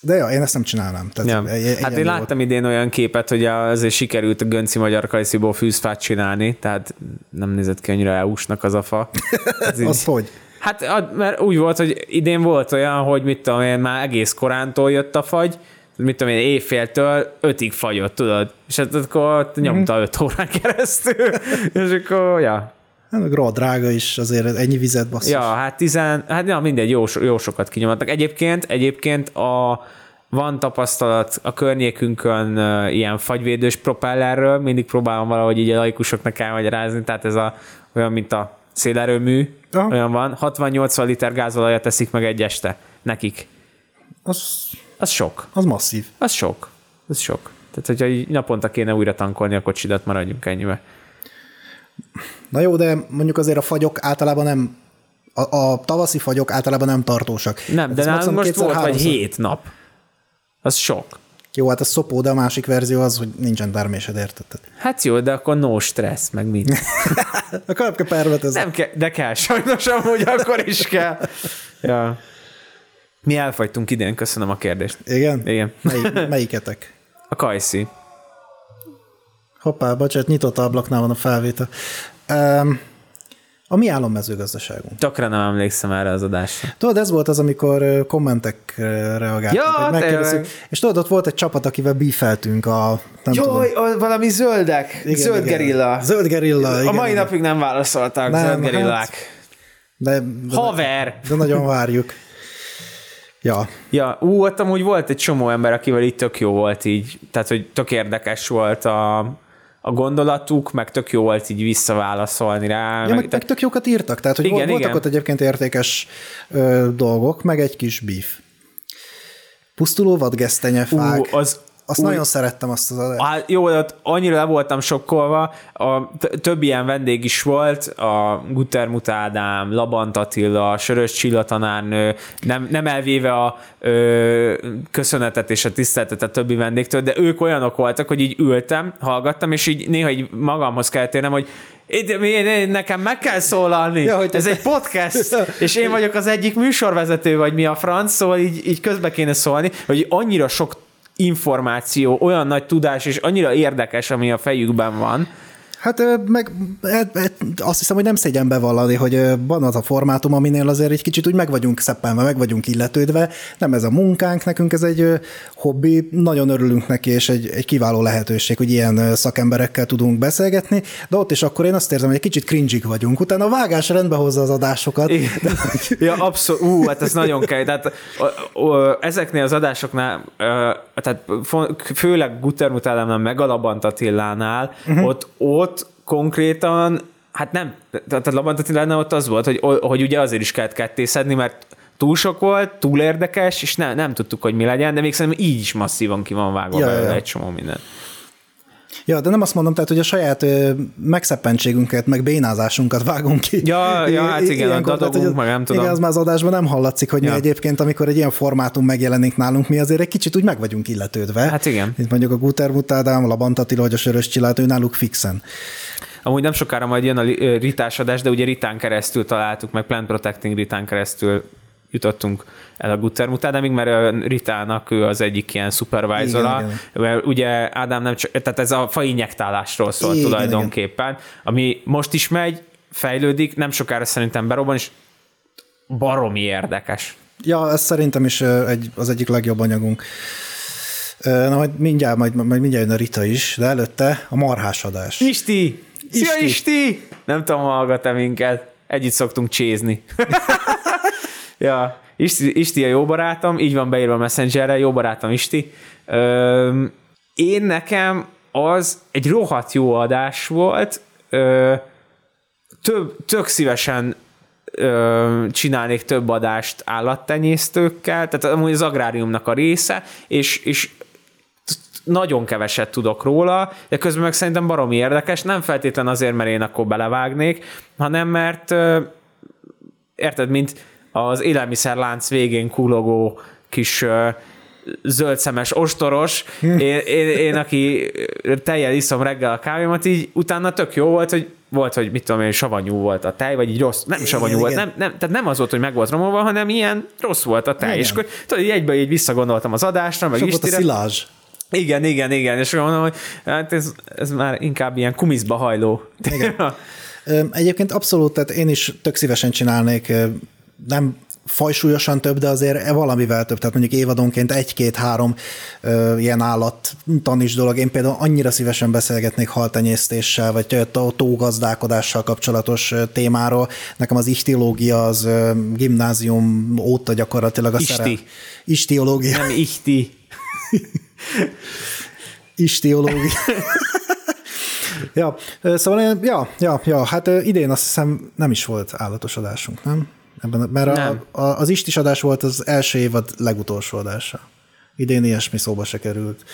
de ja, én ezt nem csinálnám. Tehát Ja. egy- Hát én láttam idén olyan képet, hogy azért sikerült a Gönci Magyar Kajsziból fűzfát csinálni, tehát nem nézett ki annyira EU-snak az a fa. Ez így- Az hogy? Hát mert úgy volt, hogy idén volt olyan, hogy mit tudom én, már egész korántól jött a fagy, mit tudom én, éjféltől ötig fagyott, tudod? És hát akkor ott nyomta öt órán keresztül, és akkor, ja. Hát meg rohadt drága is, azért ennyi vizet basszus. Ja, hát tizen, hát ja, mindegy, jó, jó sokat kinyomattak. Egyébként, egyébként a, van tapasztalat a környékünkön ilyen fagyvédős propellerről, mindig próbálom valahogy így a laikusoknak elmagyarázni, tehát ez a, olyan, mint a szélerőmű, Aha. olyan van, 60-80 liter gázolajat teszik meg egy este nekik. Az, Az sok. az masszív. Az sok. Az sok. Tehát, hogyha így naponta kéne újra tankolni a kocsidat, maradjunk ennyibe. Na jó, de mondjuk azért a fagyok általában nem, a, a tavaszi fagyok általában nem tartósak. Nem, de Ez nálunk maximum most volt vagy hét nap. Az sok. Jó, hát a szopó, de a másik verzió az, hogy nincsen termésed, érted? Hát jó, de akkor no stressz, meg mind. Akkor nem kell perletezni. Nem kell, de kell, sajnos amúgy akkor is kell. Ja. Mi elfagytunk idén, köszönöm a kérdést. Igen? Igen. Melyik, melyiketek? A Kajszi. Hoppá, bocsánat, nyitott ablaknál van a felvétel. Um, a mi álommezőgazdaságunk. Tökre nem emlékszem erre az adásra. Tudod, ez volt az, amikor ö, kommentekre reagáltunk. Ja. És tudod, ott volt egy csapat, akivel bífeltünk a... Nem tudom. valami zöldek. Igen, igen. Zöld gerilla. Igen, a mai igen. napig nem válaszoltak, Nem, zöld gerillák. hát- De, de, Haver! de nagyon várjuk. Ja, Ja, ú, ott amúgy volt egy csomó ember, akivel így tök jó volt így, tehát hogy tök érdekes volt a, a gondolatuk, meg tök jó volt így visszaválaszolni rá. ja meg, meg tök jókat írtak, tehát hogy Igen, voltak igen. ott egyébként értékes ö, dolgok, meg egy kis beef. Pusztuló vadgesztenyefák. ú, az, Azt ú, nagyon szerettem azt az adást. Hát jó, ott annyira le voltam sokkolva, a, több ilyen vendég is volt, a Gutermut Ádám, Labant Attila, Sörös Csilla tanárnő, nem, nem elvéve a ö, köszönetet és a tiszteletet a többi vendégtől, de ők olyanok voltak, hogy így ültem, hallgattam, és így néha így magamhoz kellett érnem, hogy itt, mi- nekem meg kell szólalni, Ja, hogy ez egy podcast, és én vagyok az egyik műsorvezető, vagy mi a franc, szóval így, így közbe kéne szólni, hogy annyira sok információ, olyan nagy tudás, és annyira érdekes, ami a fejükben van. Hát meg azt hiszem, hogy nem szégyen bevallani, hogy van az a formátum, aminél azért egy kicsit úgy meg vagyunk szeppenve, meg vagyunk illetődve. Nem ez a munkánk, nekünk ez egy hobbi, nagyon örülünk neki, és egy, egy kiváló lehetőség, hogy ilyen szakemberekkel tudunk beszélgetni, de ott is akkor én azt érzem, hogy egy kicsit cringe vagyunk. Utána a vágás rendbe hozza az adásokat. Igen. ja, abszolút. Ú, hát ez nagyon kell. Tehát ö, ö, ezeknél az adásoknál, ö, tehát főleg Gutermut Ádámnál, meg a Labant Attilánál, uh-huh. ott, ott konkrétan, hát nem, tehát a Labant Attilánál ott az volt, hogy, hogy ugye azért is kellett kettészedni, mert túl sok volt, túl érdekes, és ne, nem tudtuk, hogy mi legyen, de még szerintem így is masszívan ki van vágva ja, belőle ja. egy csomó minden. Ja, de nem azt mondom, tehát, hogy a saját ö, megszeppentségünket, meg bénázásunkat vágunk ki. Ja, ja, hát igen, a Ilyenkor, dadogunk, tehát, meg nem tudom. Igen, az már az adásban nem hallatszik, hogy ja. Mi egyébként, amikor egy ilyen formátum megjelenik nálunk, mi azért egy kicsit úgy meg vagyunk illetődve. Hát igen. Itt mondjuk a Guter Mutádám, a Labant Attila, vagy a Sörös Csillát, ő náluk fixen. Amúgy nem sokára majd jön a ritás adás, de ugye ritán keresztül találtuk, meg Plant Protecting ritán keresztül jutottunk el a Gutermut Ádámig, mert ö, Ritának ő az egyik ilyen Igen, mert ugye Ádám nem csak, tehát ez a fainjektálásról szól Igen, tulajdonképpen, ami most is megy, fejlődik, nem sokára szerintem berobban, és baromi érdekes. Ja, ez szerintem is egy, az egyik legjobb anyagunk. Na, majd mindjárt, majd, majd mindjárt jön a Rita is, de előtte a marhás adás. Isti! Szia Isti! Isti! Nem tudom, hallgat-e minket. Együtt szoktunk csézni. ja, Isti, Isti a jó barátom, így van beírva a Messengerre, jó barátom Isti. Öm, én nekem az egy rohadt jó adás volt, ö, több, tök szívesen csinálnék több adást állattenyésztőkkel, tehát amúgy az agráriumnak a része, és, és nagyon keveset tudok róla, de közben meg szerintem baromi érdekes, nem feltétlen azért, mert én akkor belevágnék, hanem mert érted, mint az élelmiszerlánc végén kullogó kis zöldszemes ostoros, én, én, én, aki tejjel iszom reggel a kávémat, így utána tök jó volt, hogy volt, hogy mit tudom én, savanyú volt a tej, vagy így rossz, nem savanyú Igen, volt, igen. nem, nem, tehát nem az volt, hogy meg volt romolva, hanem ilyen rossz volt a tej, Igen. és akkor tudod, így egyből így visszagondoltam az adásra, meg Sok volt a szilázs. Igen, igen, igen, és mondom, hogy hát ez, ez már inkább ilyen kumiszba hajló. Igen. Egyébként abszolút, tehát én is tök szívesen csinálnék nem fajsúlyosan több, de azért valamivel több, tehát mondjuk évadonként egy-két-három ilyen állattanis dolog. Én például annyira szívesen beszélgetnék haltenyésztéssel, vagy tó- tógazdálkodással kapcsolatos témáról. Nekem az ichtilógia az ö, gimnázium óta gyakorlatilag a Isti. szerep. Istiológia. Nem ihti. Istiológia. ja, szóval, én- ja, ja, ja, hát idén azt hiszem nem is volt állatos adásunk, nem? Ebben, mert Nem. A, a, az istis adás volt az első évad legutolsó adása. Idén ilyesmi szóba se került.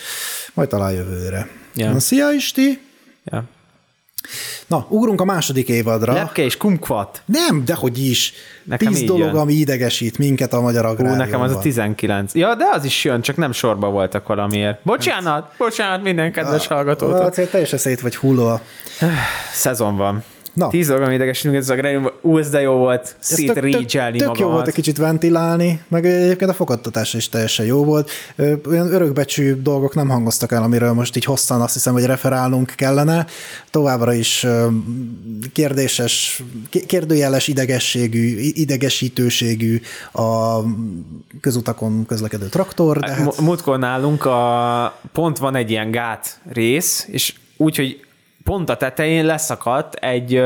Majd talán jövőre. Ja. Na, szia Isti! Ja. Na, ugrunk a második évadra. Lepke és kumkvat. Nem, dehogy is. Nekem Tíz dolog, jön. ami idegesít minket a magyar Hú, agráriumban. nekem az a 19. Ja, de az is jön, csak nem sorba voltak valamiért. Bocsánat, bocsánat minden kedves hallgatótól. Hát, teljesen szét vagy hulló. Szezon van. Na. Tíz dolog, idegesítünk, ez a agráriumban. Ú, ez de jó volt Ez tök, tök, szétrígyelni tök jó volt egy kicsit ventilálni, meg egyébként a fogadtatás is teljesen jó volt. Olyan örökbecsű dolgok nem hangoztak el, amiről most így hosszan azt hiszem, hogy referálnunk kellene. Továbbra is kérdéses, ké- kérdőjeles idegességű, idegesítőségű a közutakon közlekedő traktor, de hát Mu- Múltkor nálunk a, pont van egy ilyen gát rész, és úgy, hogy pont a tetején leszakadt egy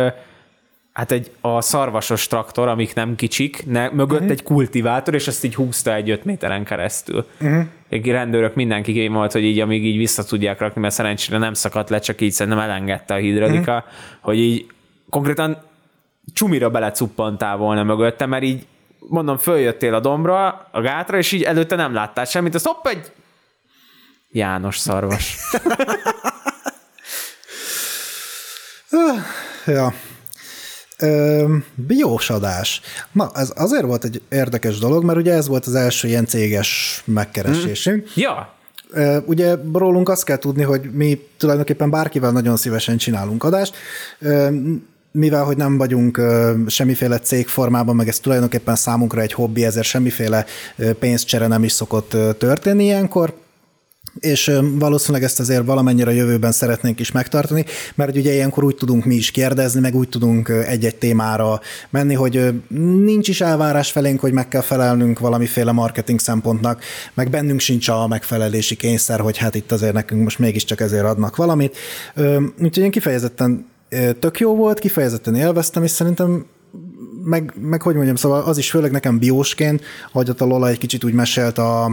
hát egy a szarvasos traktor, amik nem kicsik, ne, mögött uh-huh. egy kultivátor, és azt így húzta egy öt méteren keresztül. Uh-huh. Egy rendőrök mindenki game volt, hogy így amíg így vissza tudják rakni, mert szerencsére nem szakadt le, csak így szerintem elengedte a hidrolika, Mhm. uh-huh. hogy így konkrétan csumira belecuppantál volna mögötte, mert így mondom, följöttél a dombra, a gátra, és így előtte nem láttál semmit, az hopp, egy János szarvas. Ja. Ö, jósadás. Na, ez azért volt egy érdekes dolog, mert ugye ez volt az első ilyen céges megkeresésünk. ja, Ö, Ugye rólunk azt kell tudni, hogy mi tulajdonképpen bárkivel nagyon szívesen csinálunk adást, Ö, mivel hogy nem vagyunk semmiféle cégformában, meg ez tulajdonképpen számunkra egy hobbi, ezért semmiféle pénzcsere nem is szokott történni ilyenkor, és valószínűleg ezt azért valamennyire a jövőben szeretnénk is megtartani, mert ugye ilyenkor úgy tudunk mi is kérdezni, meg úgy tudunk egy-egy témára menni, hogy nincs is elvárás felénk, hogy meg kell felelnünk valamiféle marketing szempontnak, meg bennünk sincs a megfelelési kényszer, hogy hát itt azért nekünk most mégiscsak ezért adnak valamit. Úgyhogy én kifejezetten tök jó volt, kifejezetten élveztem, és szerintem meg, meg hogy mondjam, szóval az is főleg nekem biósként, hogy a Lola egy kicsit úgy mesélt a,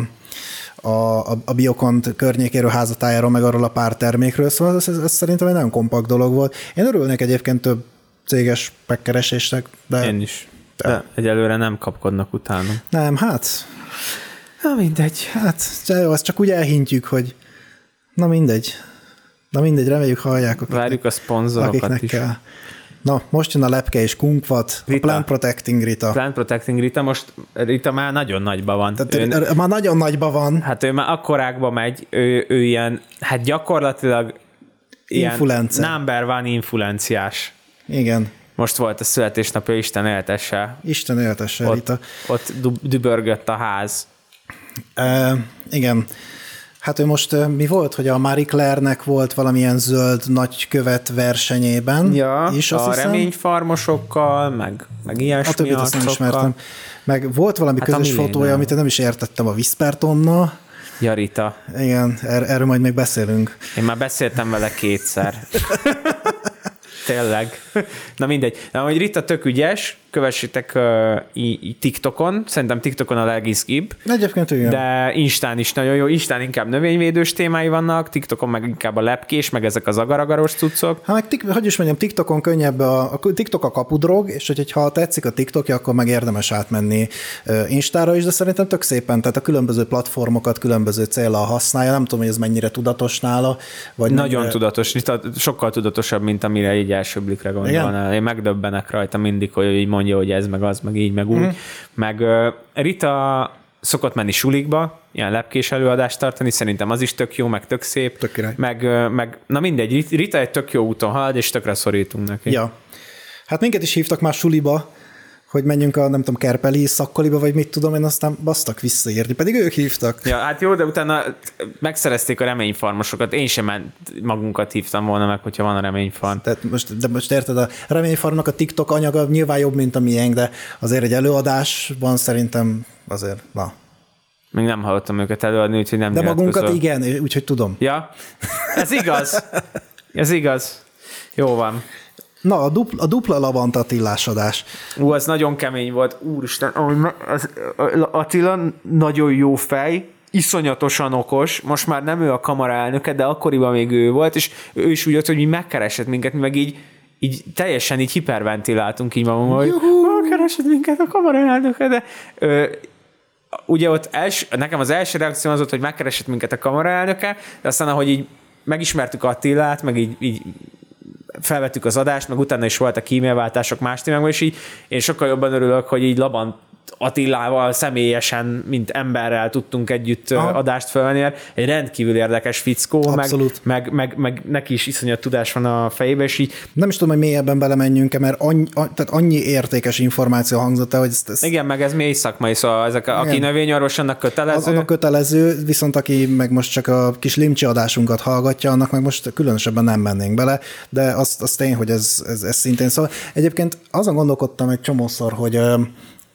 a, a, a Biokont környékéről, házatájáról, meg arról a pár termékről, szóval ez, ez, ez szerintem egy nagyon kompakt dolog volt. Én örülnék egyébként több céges megkeresésnek, de én is. De egyelőre nem kapkodnak utána. nem, hát, Na mindegy. hát, jó, azt csak úgy elhintjük, hogy na mindegy. Na mindegy, reméljük hallják, akiknek, Várjuk a szponzorokat akiknek is. kell. Na, most jön a lepke és kunkvat, a Rita. Plant Protecting Rita. Plant Protecting Rita most, Rita már nagyon nagyba van. Tehát ő, ő, már nagyon nagyba van. hát ő már akkorákba megy, ő, ő ilyen, hát gyakorlatilag ilyen Influencer. number one influenciás. Igen. Most volt a születésnapja, Isten éltesse. Isten éltesse, Ott, Rita. ott dübörgött a ház. E, igen. Hát ő most mi volt, hogy a Marie Claire-nek volt valamilyen zöld nagykövet versenyében Ja, is, a azt hiszem. reményfarmosokkal, meg, meg ilyesmi A többit azt nem ismertem. Meg volt valami Hát hát a közös fotója, amit én nem is értettem a Whispertonna. Ja, Rita. Igen, er- erről majd még beszélünk. Én már beszéltem vele kétszer. Tényleg. Na mindegy. Na, hogy Rita tök ügyes, kövessétek uh, í- í- TikTokon, szerintem TikTokon a legizgibb, Egyébként igen. De... Instán is nagyon jó. Instán inkább növényvédős témái vannak, TikTokon meg inkább a lepkés, meg ezek az agaragaros cuccok. Hát meg, tik- hogy is mondjam, TikTokon könnyebb, a, a TikTok a kapudrog, és hogy, ha tetszik a TikTokja, akkor meg érdemes átmenni Instára is, de szerintem tök szépen, tehát a különböző platformokat különböző célra használja, nem tudom, hogy ez mennyire tudatos nála, vagy Nagyon mennyire... tudatos, sokkal tudatosabb, mint amire így első blikre gondolnál. Én megdöbbenek rajta mindig, hogy így mondja, hogy ez, meg az, meg így, meg úgy. Mm. Meg Rita szokott menni sulikba, ilyen lepkés előadást tartani, szerintem az is tök jó, meg tök szép. Tök király. meg, meg, na mindegy, Rita egy tök jó úton halad, és tökre szorítunk neki. Ja. Hát minket is hívtak már suliba, hogy menjünk a, nem tudom, Kerpeli szakkoliba, vagy mit tudom én, aztán basztak visszaírni, pedig ők hívtak. Ja, hát jó, de utána megszerezték a reményfarmosokat. Én sem ment, magunkat hívtam volna meg, hogyha van a reményfarm. Tehát most, de most érted, a reményfarmnak a TikTok anyaga nyilván jobb, mint a miénk, de azért egy előadásban szerintem azért, na. Még nem hallottam őket előadni, úgyhogy nem De magunkat igen, úgyhogy tudom. Ja, ez igaz. Ez igaz. Jó van. Na, a dupla, a dupla Lavant Attilás adás. Ú, az nagyon kemény volt. Úristen, az, Attila nagyon jó fej, iszonyatosan okos, most már nem ő a kamara elnöke, de akkoriban még ő volt, és ő is úgy jött, hogy mi megkeresett minket, mi meg így, így teljesen így hiperventiláltunk így magunkban, hogy megkeresett minket a kamara elnöke, de ö, ugye ott els, nekem az első reakció az volt, hogy megkeresett minket a kamara elnöke, de aztán ahogy így megismertük Attilát, meg így, így felvettük az adást, meg utána is voltak e-mailváltások más témákban, és így én sokkal jobban örülök, hogy így Labant Attilával személyesen, mint emberrel tudtunk együtt Aha. Adást felvenni, egy rendkívül érdekes fickó, meg, Abszolút. meg, meg, meg, neki is iszonyat tudás van a fejében, és így Nem is tudom, hogy mélyebben belemenjünk-e, mert annyi, a- tehát annyi értékes információ hangzott el, hogy ezt, ezt igen, meg ez mély szakmai, szóval ezek, a- aki növényorvos, annak az kötelező. annak kötelező, viszont aki meg most csak a kis limcsi adásunkat hallgatja, annak meg most különösebben nem mennénk bele, de azt, azt tény, hogy ez, ez, ez szintén szóval. Egyébként azon gondolkodtam egy csomószor, hogy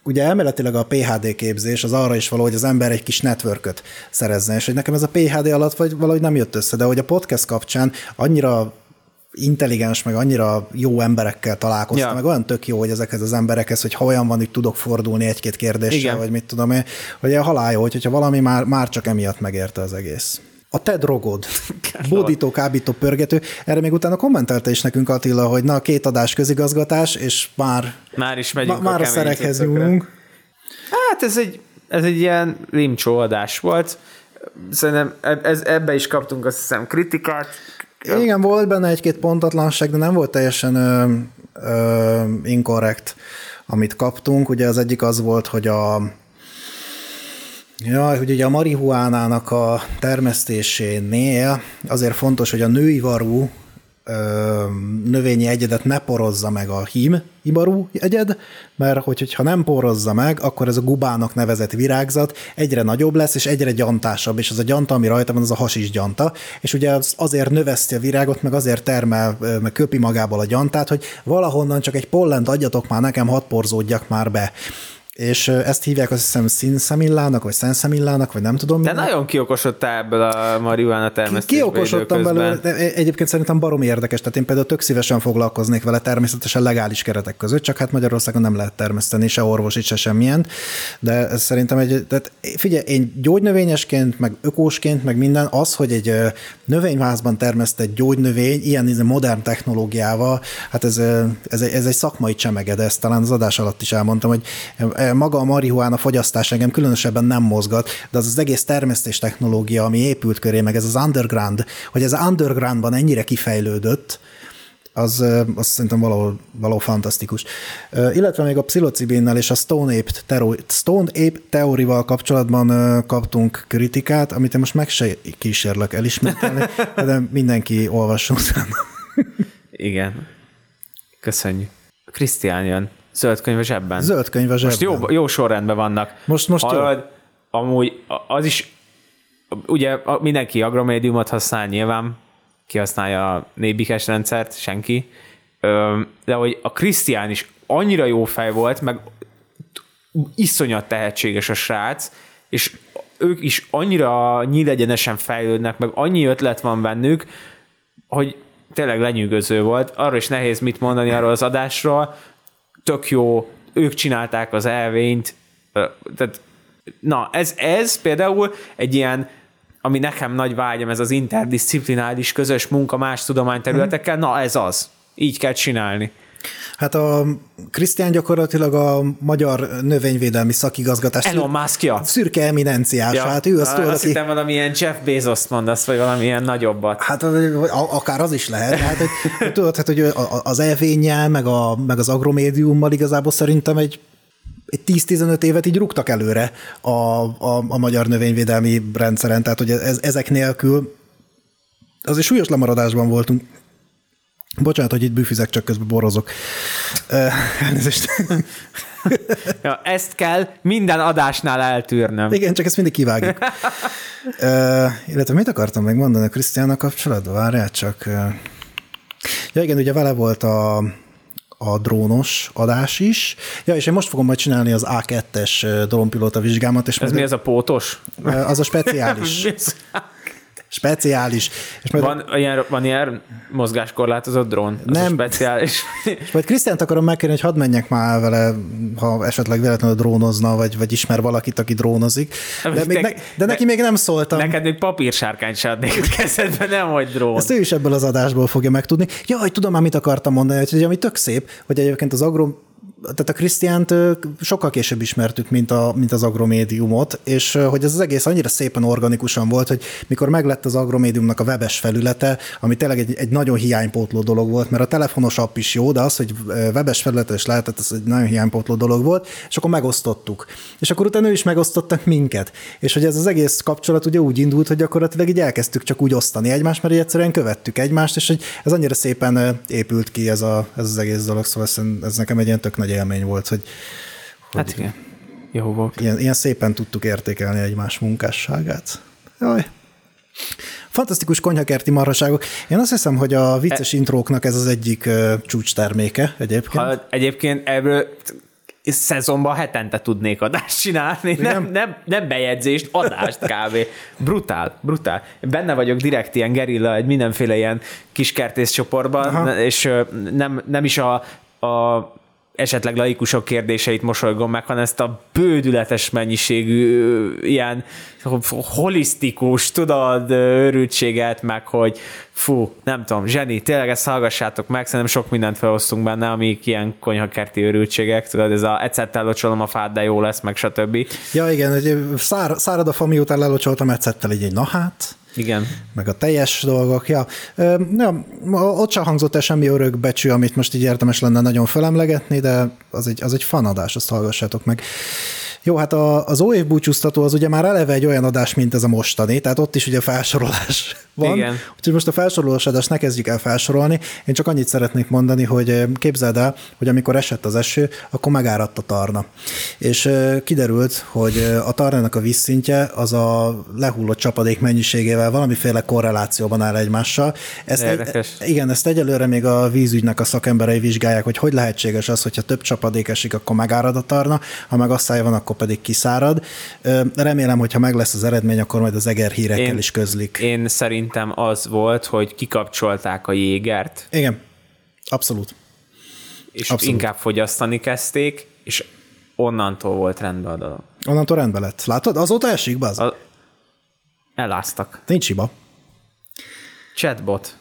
ugye elméletileg a PHD képzés az arra is való, hogy az ember egy kis networköt szerezzen, és hogy nekem ez a PHD alatt vagy valahogy nem jött össze, de hogy a podcast kapcsán annyira intelligens, meg annyira jó emberekkel találkoztam, Ja. meg olyan tök jó, hogy ezekhez az emberekhez, hogy ha olyan van, hogy tudok fordulni egy-két kérdéssel, Igen. vagy mit tudom én, hogy a halál jó, hogyha valami már, már csak emiatt megérte az egész. A te drogod, bódító, kábító, pörgető, erre még utána kommentelte is nekünk Attila, hogy na, két adás közigazgatás, és már, Már is megyünk ma, már a kemény szerekhez nyúlunk. Hát ez egy, ez egy ilyen limcsó adás volt. Szerintem eb- ez, ebbe is kaptunk azt hiszem kritikát. Igen, volt benne egy-két pontatlanság, de nem volt teljesen ö, ö, inkorrekt, amit kaptunk. Ugye az egyik az volt, hogy a Jaj, hogy ugye a marihuánának a termesztésénél azért fontos, hogy a női varú növényi egyedet ne porozza meg a hím ibarú egyed, mert hogy, hogyha nem porozza meg, akkor ez a gubának nevezett virágzat egyre nagyobb lesz, és egyre gyantásabb, és az a gyanta, ami rajta van, az a hasis gyanta, és ugye az azért növeszti a virágot, meg azért termel, meg köpi magából a gyantát, hogy valahonnan csak egy pollent adjatok már nekem, hadd porzódjak már be. És ezt hívják azt hiszem színszemillának, vagy szenszemillának, vagy nem tudom. De minek. nagyon kiokosodtál ebből a marihuana termesztésből Kiokosodtam belőle, de egyébként szerintem baromi érdekes, tehát én például tök szívesen foglalkoznék vele természetesen legális keretek között, csak hát Magyarországon nem lehet termeszteni se orvosit, se semmilyen, de ez szerintem egy, tehát figyelj, én gyógynövényesként, meg ökósként, meg minden, az, hogy egy növényházban termesztett gyógynövény, ilyen modern technológiával, hát ez, ez, egy- ez egy szakmai csemege, de ezt talán az adás alatt is elmondtam, hogy maga a marihuána fogyasztás engem különösebben nem mozgat, de az az egész termesztés technológia, ami épült köré, meg ez az underground, hogy ez undergroundban ennyire kifejlődött, az, az szerintem valahol, valahol fantasztikus. Illetve még a pszilocibinnel és a Stone Ape, tero- Stone Ape teórival kapcsolatban kaptunk kritikát, amit én most meg se kísérlek elismételni, de mindenki olvasson utána. Igen. Köszönjük. Krisztián jön. Zöld könyv a zsebben. Zöld könyv a Most zsebben. jó, jó sorrendben vannak. Most- most jó. Hallod, amúgy a- az is, ugye mindenki agromédiumot használ nyilván, ki használja a nébikes rendszert, senki, de hogy a Krisztián is annyira jó fej volt, meg iszonyat tehetséges a srác, és ők is annyira nyílegyenesen fejlődnek, meg annyi ötlet van bennük, hogy tényleg lenyűgöző volt. Arra is nehéz mit mondani arról az adásról. Tök jó, ők csinálták az elvényt. Tehát, na, ez, ez például egy ilyen ami nekem nagy vágyam, ez az interdisziplinális közös munka más tudományterületekkel, na ez az. Így kell csinálni. Hát a Krisztián gyakorlatilag a magyar növényvédelmi szakigazgatás Elon Musk-ja. szürke eminenciás, ja. hát ő az tudod, azt aki, hittem valamilyen Jeff Bezos mondasz, vagy valamilyen nagyobbat. Hát akár az is lehet. Hát, hogy, tudod, hát, hogy az elvényel, meg, a, meg az agromédiummal igazából szerintem egy, egy 10-15 évet így rúgtak előre a, a, a magyar növényvédelmi rendszeren, tehát hogy ez, ezek nélkül azért súlyos lemaradásban voltunk. Bocsánat, hogy itt büfizek, csak közben borozok. Elnézést. ja, ezt kell minden adásnál eltűrnöm. Igen, csak ezt mindig kivágjuk. uh, illetve mit akartam még mondani a Krisztiánnal kapcsolatban? Várjál csak. Ja igen, ugye vele volt a, a drónos adás is. Ja, és én most fogom majd csinálni az A2-es drónpilóta vizsgámat. És Ez mi ez a pótos? Az a speciális. speciális. És majd van, ilyen, van ilyen mozgáskorlátozott drón? Az Nem. speciális. és majd Krisztiánt akarom megkérni, hogy hadd menjek már el vele, ha esetleg véletlenül drónozna, vagy, vagy ismer valakit, aki drónozik. De, még ne, de neki még nem szóltam. Neked még papírsárkányt se adnék a kezedbe, nem hogy drón. Ezt ő is ebből az adásból fogja megtudni. Jaj, tudom már, mit akartam mondani, hogy ami tök szép, hogy egyébként az agro tehát a Krisztiánt sokkal később ismertük, mint, a, mint az agromédiumot, és hogy ez az egész annyira szépen organikusan volt, hogy mikor meglett az agromédiumnak a webes felülete, ami tényleg egy, egy nagyon hiánypótló dolog volt, mert a telefonos app is jó, de az, hogy webes felülete is lehetett, ez egy nagyon hiánypótló dolog volt, és akkor megosztottuk. És akkor utána ő is megosztottak minket. És hogy ez az egész kapcsolat ugye úgy indult, hogy gyakorlatilag így elkezdtük csak úgy osztani egymást, mert egyszerűen követtük egymást, és hogy ez annyira szépen épült ki ez, a, ez az egész dolog, szóval ez nekem egy ilyen tök nagy élmény volt, hogy, hogy hát igen, jó volt. Ilyen, ilyen szépen tudtuk értékelni egymás munkásságát. Jaj. Fantasztikus konyhakerti marhaságok. Én azt hiszem, hogy a vicces e- intróknak ez az egyik uh, csúcs terméke egyébként. Ha egyébként ebből szezonban hetente tudnék adást csinálni, nem, nem, nem bejegyzést, adást kb. Brutál, brutál. Benne vagyok direkt ilyen gerilla, egy mindenféle ilyen kis kertész csoportban, Aha. és nem, nem is a, a esetleg laikusok kérdéseit mosolygom meg, hanem ezt a bődületes mennyiségű ilyen holisztikus, tudod, őrültséget, meg hogy fú, nem tudom, zseni, tényleg ezt hallgassátok meg, szerintem sok mindent felhoztunk benne, amik ilyen konyhakerti őrültségek, tudod, ez a ecettel locsolom a fát, de jó lesz, meg stb. Ja, igen, szár, szárad a fa, miután lelocsoltam ecettel, így na hát, igen. Meg a teljes dolgok. Ja. ja, ott sem hangzott el semmi örökbecsű, amit most így érdemes lenne nagyon felemlegetni, de az egy, az egy fanadás, azt hallgassátok meg. Jó, hát a, az óév búcsúztató az ugye már eleve egy olyan adás, mint ez a mostani, tehát ott is ugye felsorolás van. Igen. Úgyhogy most a felsorolós adást ne kezdjük el felsorolni. Én csak annyit szeretnék mondani, hogy képzeld el, hogy amikor esett az eső, akkor megáradt a tarna. És kiderült, hogy a tarnának a vízszintje az a lehullott csapadék mennyiségével valamiféle korrelációban áll egymással. Ezt egy, igen, ezt egyelőre még a vízügynek a szakemberei vizsgálják, hogy hogy lehetséges az, hogyha több csapadék esik, akkor megárad a tarna, ha meg asszály van, akkor pedig kiszárad. Remélem, hogy ha meg lesz az eredmény, akkor majd az eger hírekkel én, is közlik. Én szerintem az volt, hogy kikapcsolták a jégert. Igen, abszolút. És abszolút. inkább fogyasztani kezdték, és onnantól volt rendben a dolog. Onnantól rendben lett. Látod? Azóta esik, baz? A... Eláztak. Nincs hiba. Chatbot.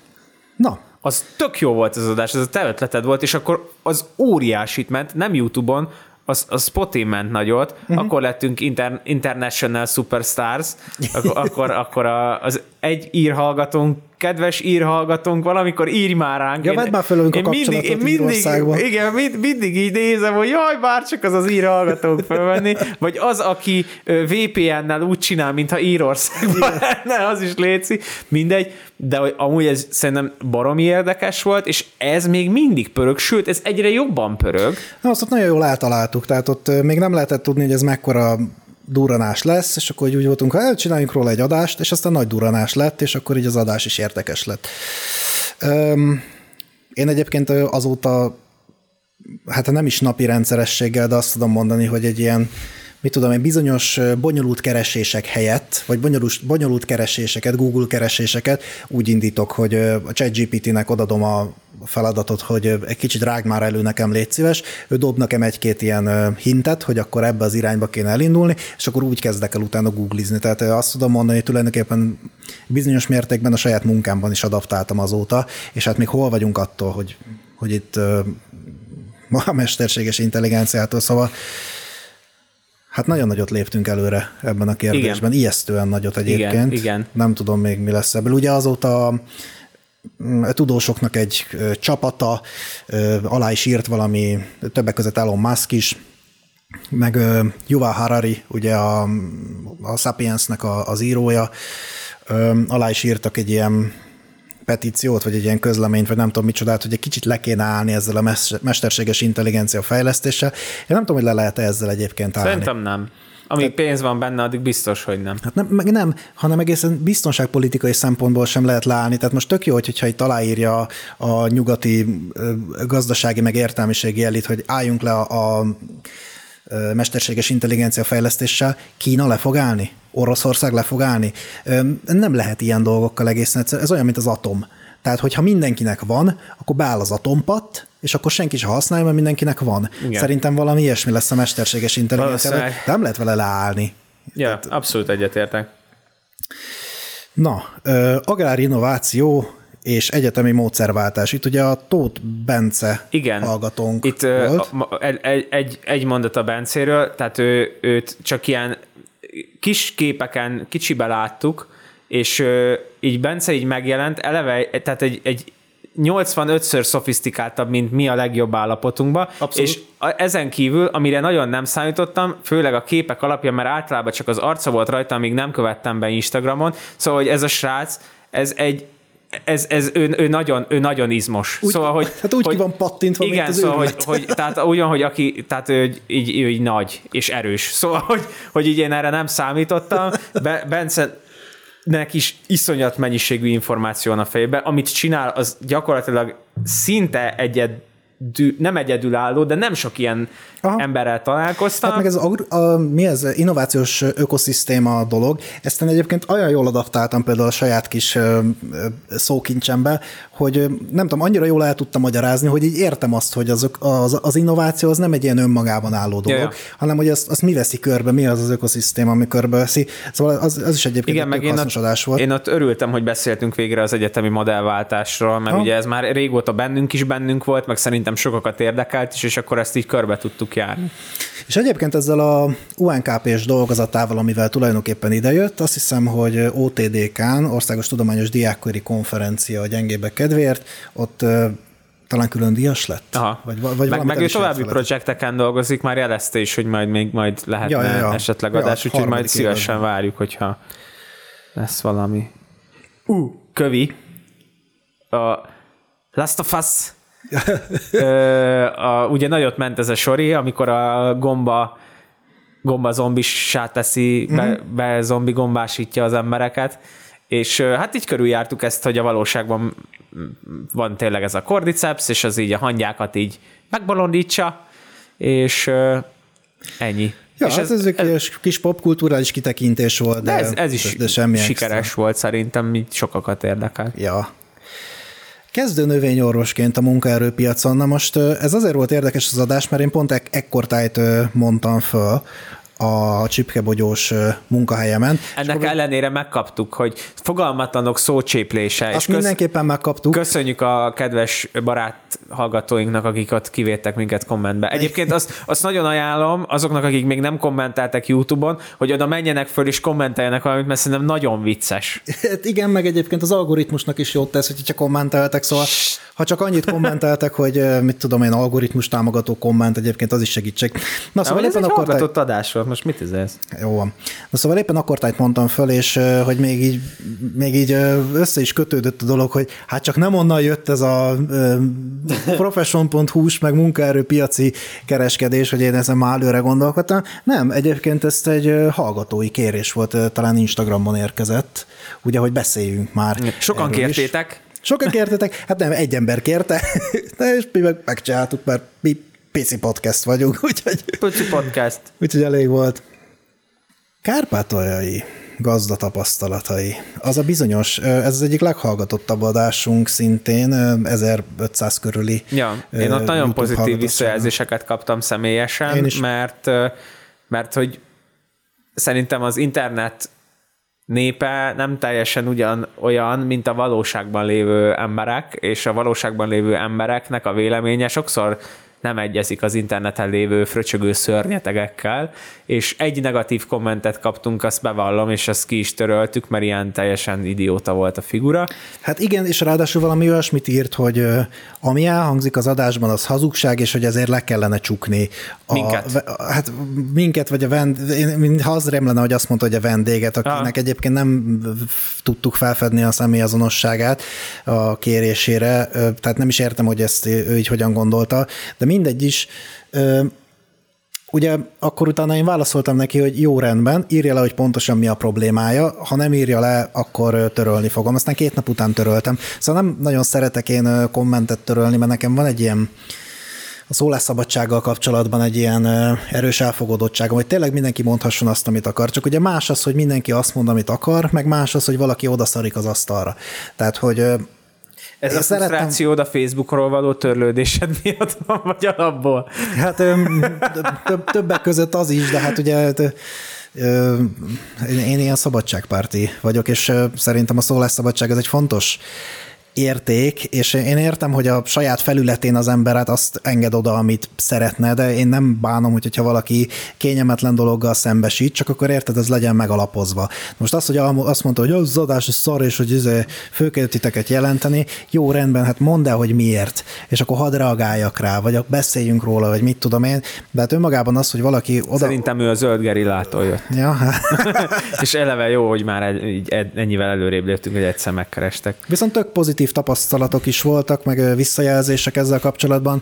Na. Az tök jó volt az adás, ez a te ötleted volt, és akkor az óriásit ment, nem YouTube-on, az, a Spotin ment nagyot, uh-huh. akkor lettünk inter, International Superstars, akkor, akkor, akkor a, az egy írhallgatónk kedves írhallgatónk, valamikor írj már ránk. Ja, vedd már fel a mindig, én mindig, igen, mind, mindig így nézem, hogy jaj, bár csak az az írhallgatónk fölvenni, vagy az, aki VPN-nel úgy csinál, mintha Írországban lenne, az is létszi, mindegy, de amúgy ez szerintem baromi érdekes volt, és ez még mindig pörög, sőt, ez egyre jobban pörög. Na, azt ott nagyon jól eltaláltuk, tehát ott még nem lehetett tudni, hogy ez mekkora duranás lesz, és akkor úgy voltunk, ha elcsináljunk róla egy adást, és aztán nagy duranás lett, és akkor így az adás is érdekes lett. Öm, én egyébként azóta, hát nem is napi rendszerességgel, de azt tudom mondani, hogy egy ilyen mit tudom én, bizonyos bonyolult keresések helyett, vagy bonyolult, bonyolult kereséseket, Google kereséseket úgy indítok, hogy a ChatGPT-nek odadom a feladatot, hogy egy kicsit rág már elő nekem, légy szíves, ő dob nekem egy-két ilyen hintet, hogy akkor ebbe az irányba kéne elindulni, és akkor úgy kezdek el utána googlizni. Tehát azt tudom mondani, hogy tulajdonképpen bizonyos mértékben a saját munkámban is adaptáltam azóta, és hát még hol vagyunk attól, hogy, hogy itt a mesterséges intelligenciától, szóval Hát nagyon nagyot léptünk előre ebben a kérdésben, igen. ijesztően nagyot egyébként. Igen, igen. Nem tudom még mi lesz ebből. Ugye azóta a mm, tudósoknak egy csapata alá is írt valami, többek között Elon Musk is, meg Yuval Harari, ugye a, a Sapiensnek a, az írója, alá is írtak egy ilyen petíciót, vagy egy ilyen közleményt, vagy nem tudom micsodát, hogy egy kicsit le kéne állni ezzel a mes- mesterséges intelligencia fejlesztéssel. Én nem tudom, hogy le lehet ezzel egyébként állni. Szerintem nem. Amíg pénz van benne, addig biztos, hogy nem. Hát nem, meg nem, hanem egészen biztonságpolitikai szempontból sem lehet leállni. Tehát most tök jó, hogyha itt aláírja a, nyugati gazdasági meg értelmiségi elit, hogy álljunk le a, a mesterséges intelligencia fejlesztéssel, Kína le fog állni? Oroszország le fog állni? Nem lehet ilyen dolgokkal egészen egyszerűen. Ez olyan, mint az atom. Tehát, hogyha mindenkinek van, akkor beáll az atompat, és akkor senki sem használja, mert mindenkinek van. Igen. Szerintem valami ilyesmi lesz a mesterséges intelligencia. Valószínűleg. Nem lehet vele leállni. Ja, abszolút egyetértek. Na, agrárinnováció és egyetemi módszerváltás. Itt ugye a Tóth Bence Igen. hallgatónk Itt volt. egy, egy, egy mondat a Bencéről, tehát ő, őt csak ilyen kis képeken kicsibe láttuk, és így Bence így megjelent, eleve, tehát egy, egy 85-ször szofisztikáltabb, mint mi a legjobb állapotunkban, Abszolút. és ezen kívül, amire nagyon nem számítottam, főleg a képek alapján, mert általában csak az arca volt rajta, amíg nem követtem be Instagramon, szóval, hogy ez a srác, ez egy ez, ez ő, ő, nagyon, ő nagyon izmos. Úgy- szóval, hogy, hát úgy hogy, ki van pattintva, mint igen, az szóval, hogy, hogy, tehát úgy van, hogy aki, tehát ő így, így, így nagy és erős. Szóval, hogy, hogy így én erre nem számítottam. Be, Bence nek is iszonyat mennyiségű információ van a fejében. Amit csinál, az gyakorlatilag szinte egyedül, nem egyedülálló, de nem sok ilyen Aha. Emberrel találkoztam. Hát meg ez a, a, mi ez, innovációs ökoszisztéma dolog, ezt én egyébként olyan jól adaptáltam például a saját kis ö, ö, szókincsembe, hogy nem tudom, annyira jól el tudtam magyarázni, hogy így értem azt, hogy azok, az, az innováció az nem egy ilyen önmagában álló dolog, Ja, ja. hanem hogy azt, azt mi veszi körbe, mi az az ökoszisztéma, ami körbeveszi. Szóval az, az is egyébként Igen, egy meg én ott, adás volt. én ott örültem, hogy beszéltünk végre az egyetemi modellváltásról, mert Ha. ugye ez már régóta bennünk is bennünk volt, meg szerintem sokakat érdekelt is, és akkor ezt így körbe tudtuk járni. És egyébként ezzel a UNKP-s dolgozatával, amivel tulajdonképpen idejött, azt hiszem, hogy OTDK-n, Országos Tudományos Diákköri Konferencia a gyengébbek kedvéért, ott talán külön díjas lett? Aha. Vagy, vagy meg, meg ő további projekteken dolgozik, már jelezte is, hogy majd még majd lehetne Ja, ja, ja. esetleg Ja, adás, úgyhogy majd szívesen évadban. várjuk, hogyha lesz valami. Uh, kövi. A Last of Us. Ö, a, ugye nagyot ment ez a sori, amikor a gomba gomba zombissá teszi, be, Mhm. be zombi gombásítja az embereket, és hát így körüljártuk ezt, hogy a valóságban van tényleg ez a cordyceps, és az így a hangyákat így megbolondítsa, és ennyi. Ja, és és ez, ez, ez egy kis popkulturális kitekintés volt, de, de ez, ez is de, de semmi sikeres extra. volt szerintem, így sokakat érdekel. Ja. Kezdő növényorvosként a munkaerőpiacon. Na most ez azért volt érdekes az adás, mert én pont ek- ekkortájt mondtam föl a csipkebogyós munkahelyemen. Ennek ellenére megkaptuk, hogy fogalmatlanok szócséplése, és Azt mindenképpen megkaptuk. Köszönjük a kedves barát hallgatóinknak, akik ott kivédtek minket kommentbe. Egyébként azt, azt nagyon ajánlom azoknak, akik még nem kommenteltek YouTube-on, hogy oda menjenek föl és kommenteljenek valamit, mert szerintem nagyon vicces. Hát igen, meg egyébként az algoritmusnak is jót tesz, hogy csak kommenteltek, szóval ha csak annyit kommenteltek, hogy mit tudom én, algoritmus támogató komment, egyébként az is segítség. Na Szóval éppen akkor hallgatott adás most mit ez? Jó van. Na szóval éppen akkor tájt mondtam föl, és hogy még így, még így össze is kötődött a dolog, hogy hát csak nem onnan jött ez a profession.hu-s meg munkaerőpiaci kereskedés, hogy én ezen már előre gondolkodtam. Nem, egyébként ezt egy hallgatói kérés volt, talán Instagramon érkezett, ugye, hogy beszéljünk már. Sokan erről is. kértétek, Sokan kértétek, hát nem, egy ember kérte, de és mi meg megcsináltuk, mert mi PC podcast vagyunk, úgyhogy, Puci Podcast. úgyhogy elég volt. Kárpátaljai gazda tapasztalatai. Az a bizonyos, ez az egyik leghallgatottabb adásunk szintén, 1500 körüli. Ja, én ott nagyon pozitív visszajelzéseket kaptam személyesen, mert, mert hogy szerintem az internet népe nem teljesen ugyan olyan, mint a valóságban lévő emberek, és a valóságban lévő embereknek a véleménye sokszor nem egyezik az interneten lévő fröcsögő szörnyetegekkel, és egy negatív kommentet kaptunk, azt bevallom, és azt ki is töröltük, mert ilyen teljesen idióta volt a figura. Hát igen, és ráadásul valami olyasmit írt, hogy ami elhangzik az adásban, az hazugság, és hogy ezért le kellene csukni. A, Minket. ve- Hát minket, vagy a vend, én, ha az rém lenne, hogy azt mondta, hogy a vendéget, akinek Ah. egyébként nem tudtuk felfedni a személyazonosságát a kérésére, tehát nem is értem, hogy ezt ő így hogyan gondolta, de mindegy is, ö, Ugye akkor utána én válaszoltam neki, hogy jó rendben, írja le, hogy pontosan mi a problémája, ha nem írja le, akkor törölni fogom. Aztán két nap után töröltem. Szóval nem nagyon szeretek én kommentet törölni, mert nekem van egy ilyen a szólásszabadsággal kapcsolatban egy ilyen erős elfogadottságom, hogy tényleg mindenki mondhasson azt, amit akar. Csak ugye más az, hogy mindenki azt mond, amit akar, meg más az, hogy valaki odaszarik az asztalra. Tehát, hogy Ez Én a frusztrációd a Facebookról való törlődésed miatt van, vagy alapból? Hát több, többek között az is, de hát ugye ö, én, én ilyen szabadságpárti vagyok, és szerintem a szólásszabadság ez egy fontos érték, és én értem, hogy a saját felületén az ember hát azt enged oda, amit szeretne, de én nem bánom, hogyha valaki kényelmetlen dologgal szembesít, csak akkor érted, ez legyen megalapozva. Most az, hogy azt mondta, hogy az adás szar, és hogy izé, föl kell titeket jelenteni, jó, rendben, hát mondd el, hogy miért, és akkor hadd reagáljak rá, vagy beszéljünk róla, vagy mit tudom én, de hát önmagában az, hogy valaki oda... Szerintem ő a zöld gerillától jött. Ja. És eleve jó, hogy már egy, ennyivel előrébb léptünk, hogy egyszer megkerestek. Viszont tök pozitív tapasztalatok is voltak, meg visszajelzések ezzel kapcsolatban.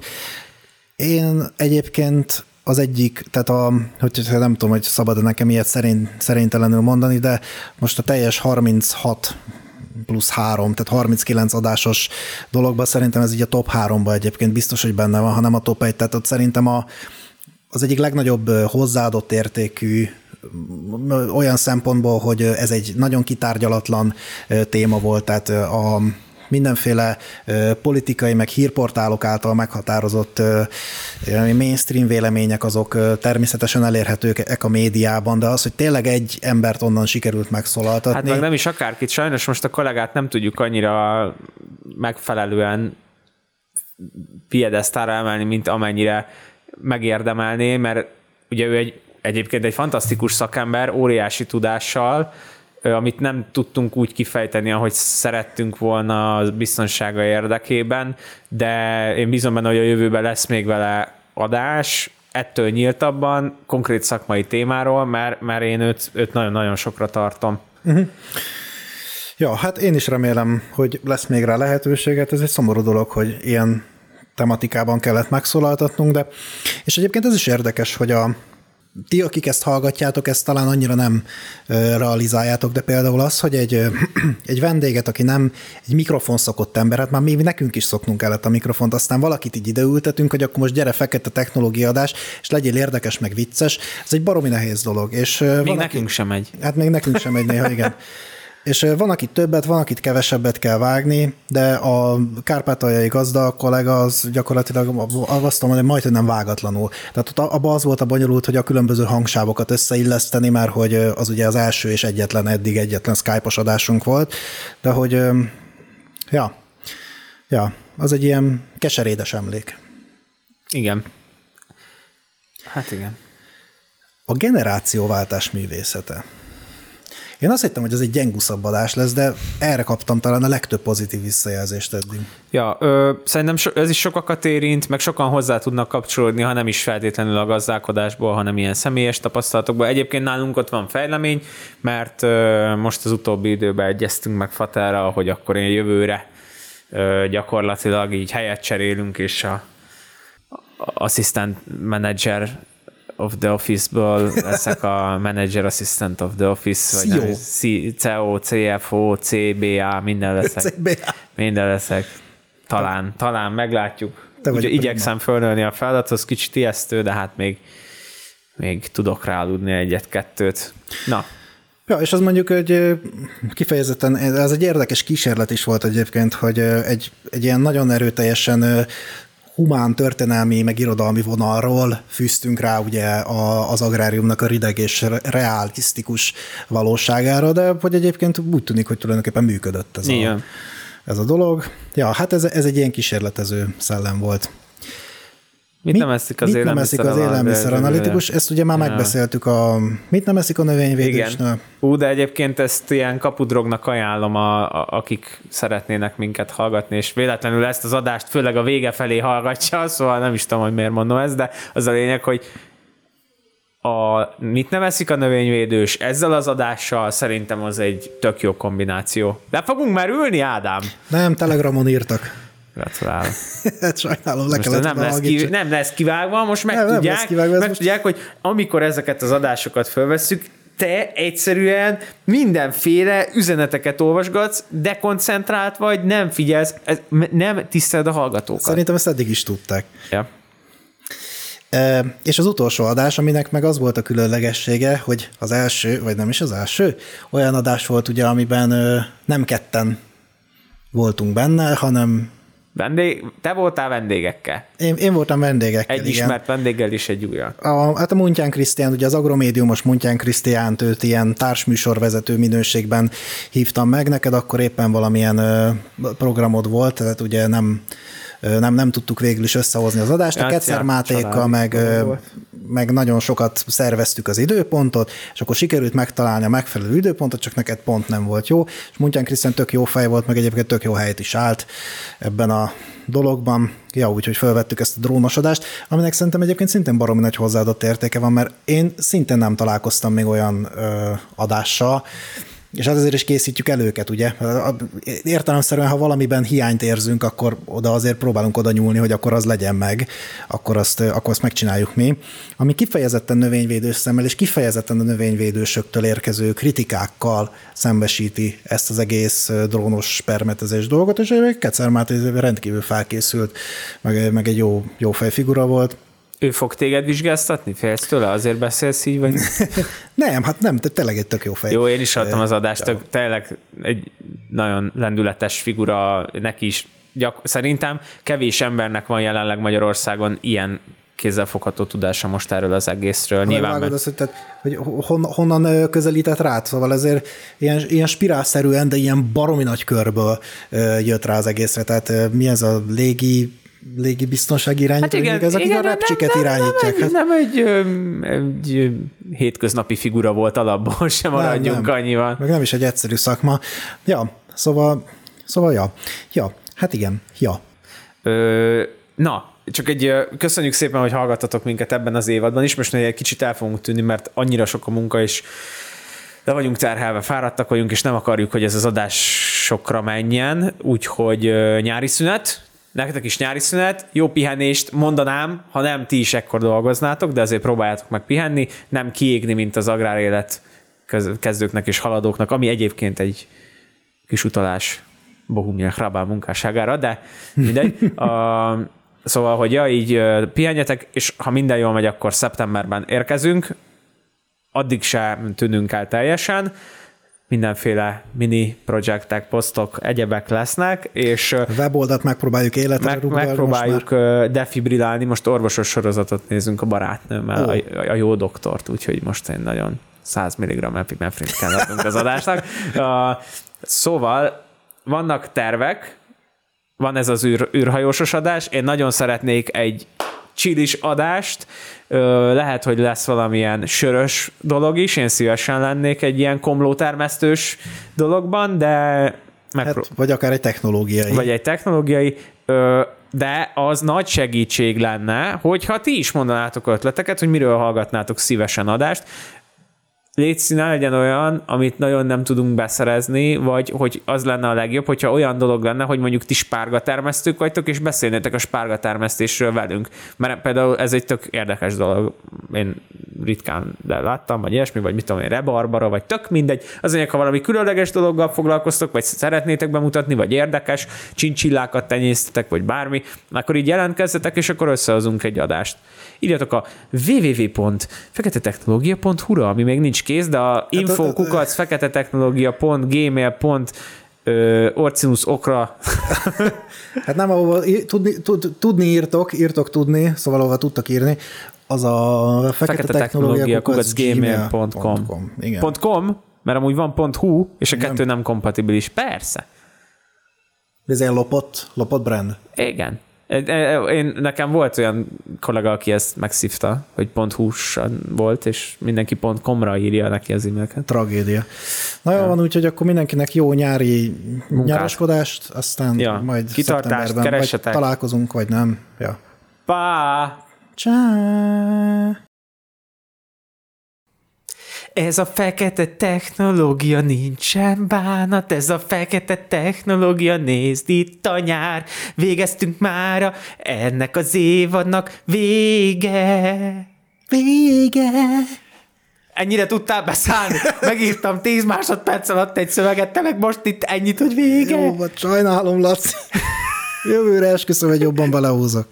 Én egyébként az egyik, tehát a, hogy nem tudom, hogy szabad nekem ilyet szerint, szerintelenül mondani, de most a teljes 36 plusz 3, tehát 39 adásos dologban szerintem ez így a top 3-ba egyébként biztos, hogy benne van, hanem a top 1, tehát ott szerintem a, az egyik legnagyobb hozzáadott értékű olyan szempontból, hogy ez egy nagyon kitárgyalatlan téma volt, tehát a mindenféle ö, politikai, meg hírportálok által meghatározott ö, mainstream vélemények azok ö, természetesen elérhetők a médiában, de az, hogy tényleg egy embert onnan sikerült megszólaltatni. Hát meg nem is akárkit, sajnos most a kollégát nem tudjuk annyira megfelelően piedesztára emelni, mint amennyire megérdemelné, mert ugye ő egy, egyébként egy fantasztikus szakember, óriási tudással, amit nem tudtunk úgy kifejteni, ahogy szerettünk volna a biztonsága érdekében, de én bízom benne, hogy a jövőben lesz még vele adás, ettől nyíltabban, konkrét szakmai témáról, mert, mert én őt, őt nagyon-nagyon sokra tartom. Ja, hát én is remélem, hogy lesz még rá lehetőséget. Ez egy szomorú dolog, hogy ilyen tematikában kellett megszólaltatnunk, de és egyébként ez is érdekes, hogy a ti, akik ezt hallgatjátok, ezt talán annyira nem realizáljátok, de például az, hogy egy, egy vendéget, aki nem egy mikrofon szokott ember, hát már mi nekünk is szoknunk kellett a mikrofont, aztán valakit így ideültetünk, hogy akkor most gyere fekete technológia adás, és legyél érdekes, meg vicces. Ez egy baromi nehéz dolog. És, Még van, nekünk aki, sem megy. Hát még nekünk sem megy néha, igen. És van, akit többet, van, akit kevesebbet kell vágni, de a kárpátaljai gazda kollega az gyakorlatilag azt mondom, hogy majd, hogy nem vágatlanul. Tehát ott abban az volt a bonyolult, hogy a különböző hangsávokat összeilleszteni, mert hogy az ugye az első és egyetlen, eddig egyetlen Skype-os adásunk volt, de hogy ja, ja, az egy ilyen keserédes emlék. Igen. Hát igen. A generációváltás művészete. Én azt hittem, hogy ez egy gyenguszabb adás lesz, de erre kaptam talán a legtöbb pozitív visszajelzést eddig. Ja, ö, szerintem so, ez is sokakat érint, meg sokan hozzá tudnak kapcsolódni, ha nem is feltétlenül a gazdálkodásból, hanem ilyen személyes tapasztalatokból. Egyébként nálunk ott van fejlemény, mert ö, most az utóbbi időben egyeztünk meg Fatára, hogy akkor én jövőre ö, gyakorlatilag így helyet cserélünk, és a, a assistant manager of the office-ból leszek a manager assistant of the office, vagy CEO. nem, C- CO, CFO, CBA, minden leszek. CBA. Minden leszek. Talán, talán meglátjuk. Te Ugye igyekszem fölnőni a feladathoz, kicsit ijesztő, de hát még, még tudok ráludni egyet-kettőt. Na, Ja, és az mondjuk ö, kifejezetten, ez egy érdekes kísérlet is volt egyébként, hogy egy, egy ilyen nagyon erőteljesen humán, történelmi, meg irodalmi vonalról fűztünk rá ugye a, az agráriumnak a rideg és re- realisztikus valóságára, de hogy egyébként úgy tűnik, hogy tulajdonképpen működött ez, a, ez a dolog. Ja, hát ez, ez egy ilyen kísérletező szellem volt. Mit, nem eszik az mit nem eszik az élelmiszer analitikus? Ezt ugye már Ja. megbeszéltük a mit nem eszik a növényvédésnél. Igen. Ú, de egyébként ezt ilyen kapudrognak ajánlom, a, a, akik szeretnének minket hallgatni, és véletlenül ezt az adást főleg a vége felé hallgatja, szóval nem is tudom, hogy miért mondom ezt, de az a lényeg, hogy a mit nem eszik a növényvédős ezzel az adással szerintem az egy tök jó kombináció. De fogunk merülni, Ádám? Nem, Telegramon írtak. Gratulálok. hát sajnálom, le Most kellett nem lesz, ki, nem lesz kivágva, most meg, Nem, nem tudják, lesz kivágva, meg most- tudják, hogy amikor ezeket az adásokat fölvesszük, te egyszerűen mindenféle üzeneteket olvasgatsz, dekoncentrált vagy, nem figyelsz, ez, nem tiszteled a hallgatókat. Szerintem ezt eddig is tudták. Ja. E, és az utolsó adás, aminek meg az volt a különlegessége, hogy az első, vagy nem is az első, olyan adás volt ugye, amiben ö, nem ketten voltunk benne, hanem Vendég, te voltál vendégekkel. én, én voltam vendégekkel. Egy igen. ismert vendéggel és egy újjal. A, hát a Muntyán Krisztián, ugye az agromédiumos Muntyán Krisztiánt, őt ilyen társműsorvezető minőségben hívtam meg, neked akkor éppen valamilyen ö, programod volt, tehát ugye nem, nem, nem tudtuk végül is összehozni az adást. A Ketszer ja, Mátékkal meg, meg nagyon sokat szerveztük az időpontot, és akkor sikerült megtalálni a megfelelő időpontot, csak neked pont nem volt jó, és Muntyán Krisztián tök jó fej volt, meg egyébként tök jó helyet is állt ebben a dologban. Ja, úgyhogy felvettük ezt a drónos adást, aminek szerintem egyébként szintén baromi nagy hozzáadott értéke van, mert én szintén nem találkoztam még olyan ö, adással, és hát ezért is készítjük el őket, ugye? Értelemszerűen, ha valamiben hiányt érzünk, akkor oda azért próbálunk oda nyúlni, hogy akkor az legyen meg, akkor azt, akkor azt megcsináljuk mi. Ami kifejezetten növényvédős szemmel, és kifejezetten a növényvédősöktől érkező kritikákkal szembesíti ezt az egész drónos permetezés dolgot, és Kecer Máté rendkívül felkészült, meg, meg egy jó, jó fejfigura volt. Ő fog téged vizsgáztatni? Félsz tőle? Azért beszélsz így? Vagy? Nem, hát nem, te tényleg egy tök jó fej. Jó, én is adtam az adást, tök, tényleg egy nagyon lendületes figura, neki is gyak, szerintem kevés embernek van jelenleg Magyarországon ilyen kézzelfogható tudása most erről az egészről. Nyilván Nyilván meg, azt, hogy, tehát, hogy hon, honnan közelített rád, szóval ezért ilyen, ilyen spirálszerűen, de ilyen baromi nagy körből jött rá az egészre, tehát mi ez a légi légi biztonsági irányító, hát ezek igen, a repcsiket nem, irányítják. Nem, hát, nem egy, öm, egy ö, hétköznapi figura volt alapból, sem maradjunk nem. annyival. meg nem is egy egyszerű szakma. Ja, szóval, szóval ja. Ja, hát igen, ja. Ö, na, csak egy köszönjük szépen, hogy hallgattatok minket ebben az évadban is. Most egy kicsit el fogunk tűnni, mert annyira sok a munka, és le vagyunk terhelve, fáradtak vagyunk, és nem akarjuk, hogy ez az adás sokra menjen, úgyhogy nyári szünet, nektek is nyári szünet, jó pihenést mondanám, ha nem ti is ekkor dolgoznátok, de azért próbáljátok meg pihenni, nem kiégni, mint az agrárélet kezdőknek és haladóknak, ami egyébként egy kis utalás Bohumia Hrabál munkásságára, de mindegy. A, szóval, hogy ja, így pihenjetek, és ha minden jól megy, akkor szeptemberben érkezünk, addig se tűnünk el teljesen, mindenféle mini projektek, posztok, egyebek lesznek, és A weboldalt megpróbáljuk életre meg, rúgni, most megpróbáljuk ö, defibrilálni, most orvosos sorozatot nézünk a barátnőmmel, Ó. a, a jó doktort, úgyhogy most én nagyon 100 mg epinefrint kell adnunk az adásnak. Uh, szóval vannak tervek, van ez az űr, űrhajósos adás, én nagyon szeretnék egy csilis adást, lehet, hogy lesz valamilyen sörös dolog is, én szívesen lennék egy ilyen komlótermesztős dologban, de megpró- Hát, vagy akár egy technológiai. vagy egy technológiai, de az nagy segítség lenne, hogyha ti is mondanátok ötleteket, hogy miről hallgatnátok szívesen adást. Légy színe legyen olyan, amit nagyon nem tudunk beszerezni, vagy hogy az lenne a legjobb, hogyha olyan dolog lenne, hogy mondjuk ti spárgatermesztők vagytok, és beszélnétek a spárgatermesztésről velünk. Mert például ez egy tök érdekes dolog. Én ritkán láttam, vagy ilyesmi, vagy mit tudom én, rebarbara, vagy tök mindegy. Az lényeg, ha valami különleges dologgal foglalkoztok, vagy szeretnétek bemutatni, vagy érdekes, csincsillákat tenyésztetek, vagy bármi, akkor így jelentkezzetek, és akkor összehozunk egy adást. Írjatok a www.feketetechnológia.hu-ra, ami még nincs kész, de a info kukac feketetechnológia.gmail.orcinus okra Hát nem, ahova tudni, tud, tudni írtok, írtok tudni, szóval ahova tudtak írni, az a fekete technológia kukac feketetechnológia.com Igen. Pont .com, mert amúgy van .hu, és a kettő nem kompatibilis. Persze. Ez ilyen lopott, lopott brand. Igen. E- e- Én, nekem volt olyan kollega, aki ezt megszívta, hogy pont húsan volt, és mindenki pont komra írja neki az e-maileket. Tragédia. Na jó, van, úgyhogy akkor mindenkinek jó nyári Munkát. nyároskodást, aztán Ja, majd kitartást, szeptemberben vagy keressetek. találkozunk, vagy nem. Ja. Pá! Csá! Ez a fekete technológia nincsen bánat, ez a fekete technológia, nézd itt a nyár, végeztünk mára, ennek az évadnak vége. Vége! Ennyire tudtál beszállni? Megírtam 10 másodperc alatt egy szöveget, te meg most itt ennyit, hogy vége. Jó, vagy sajnálom, Laci. Jövőre esküszöm, hogy jobban belehúzok.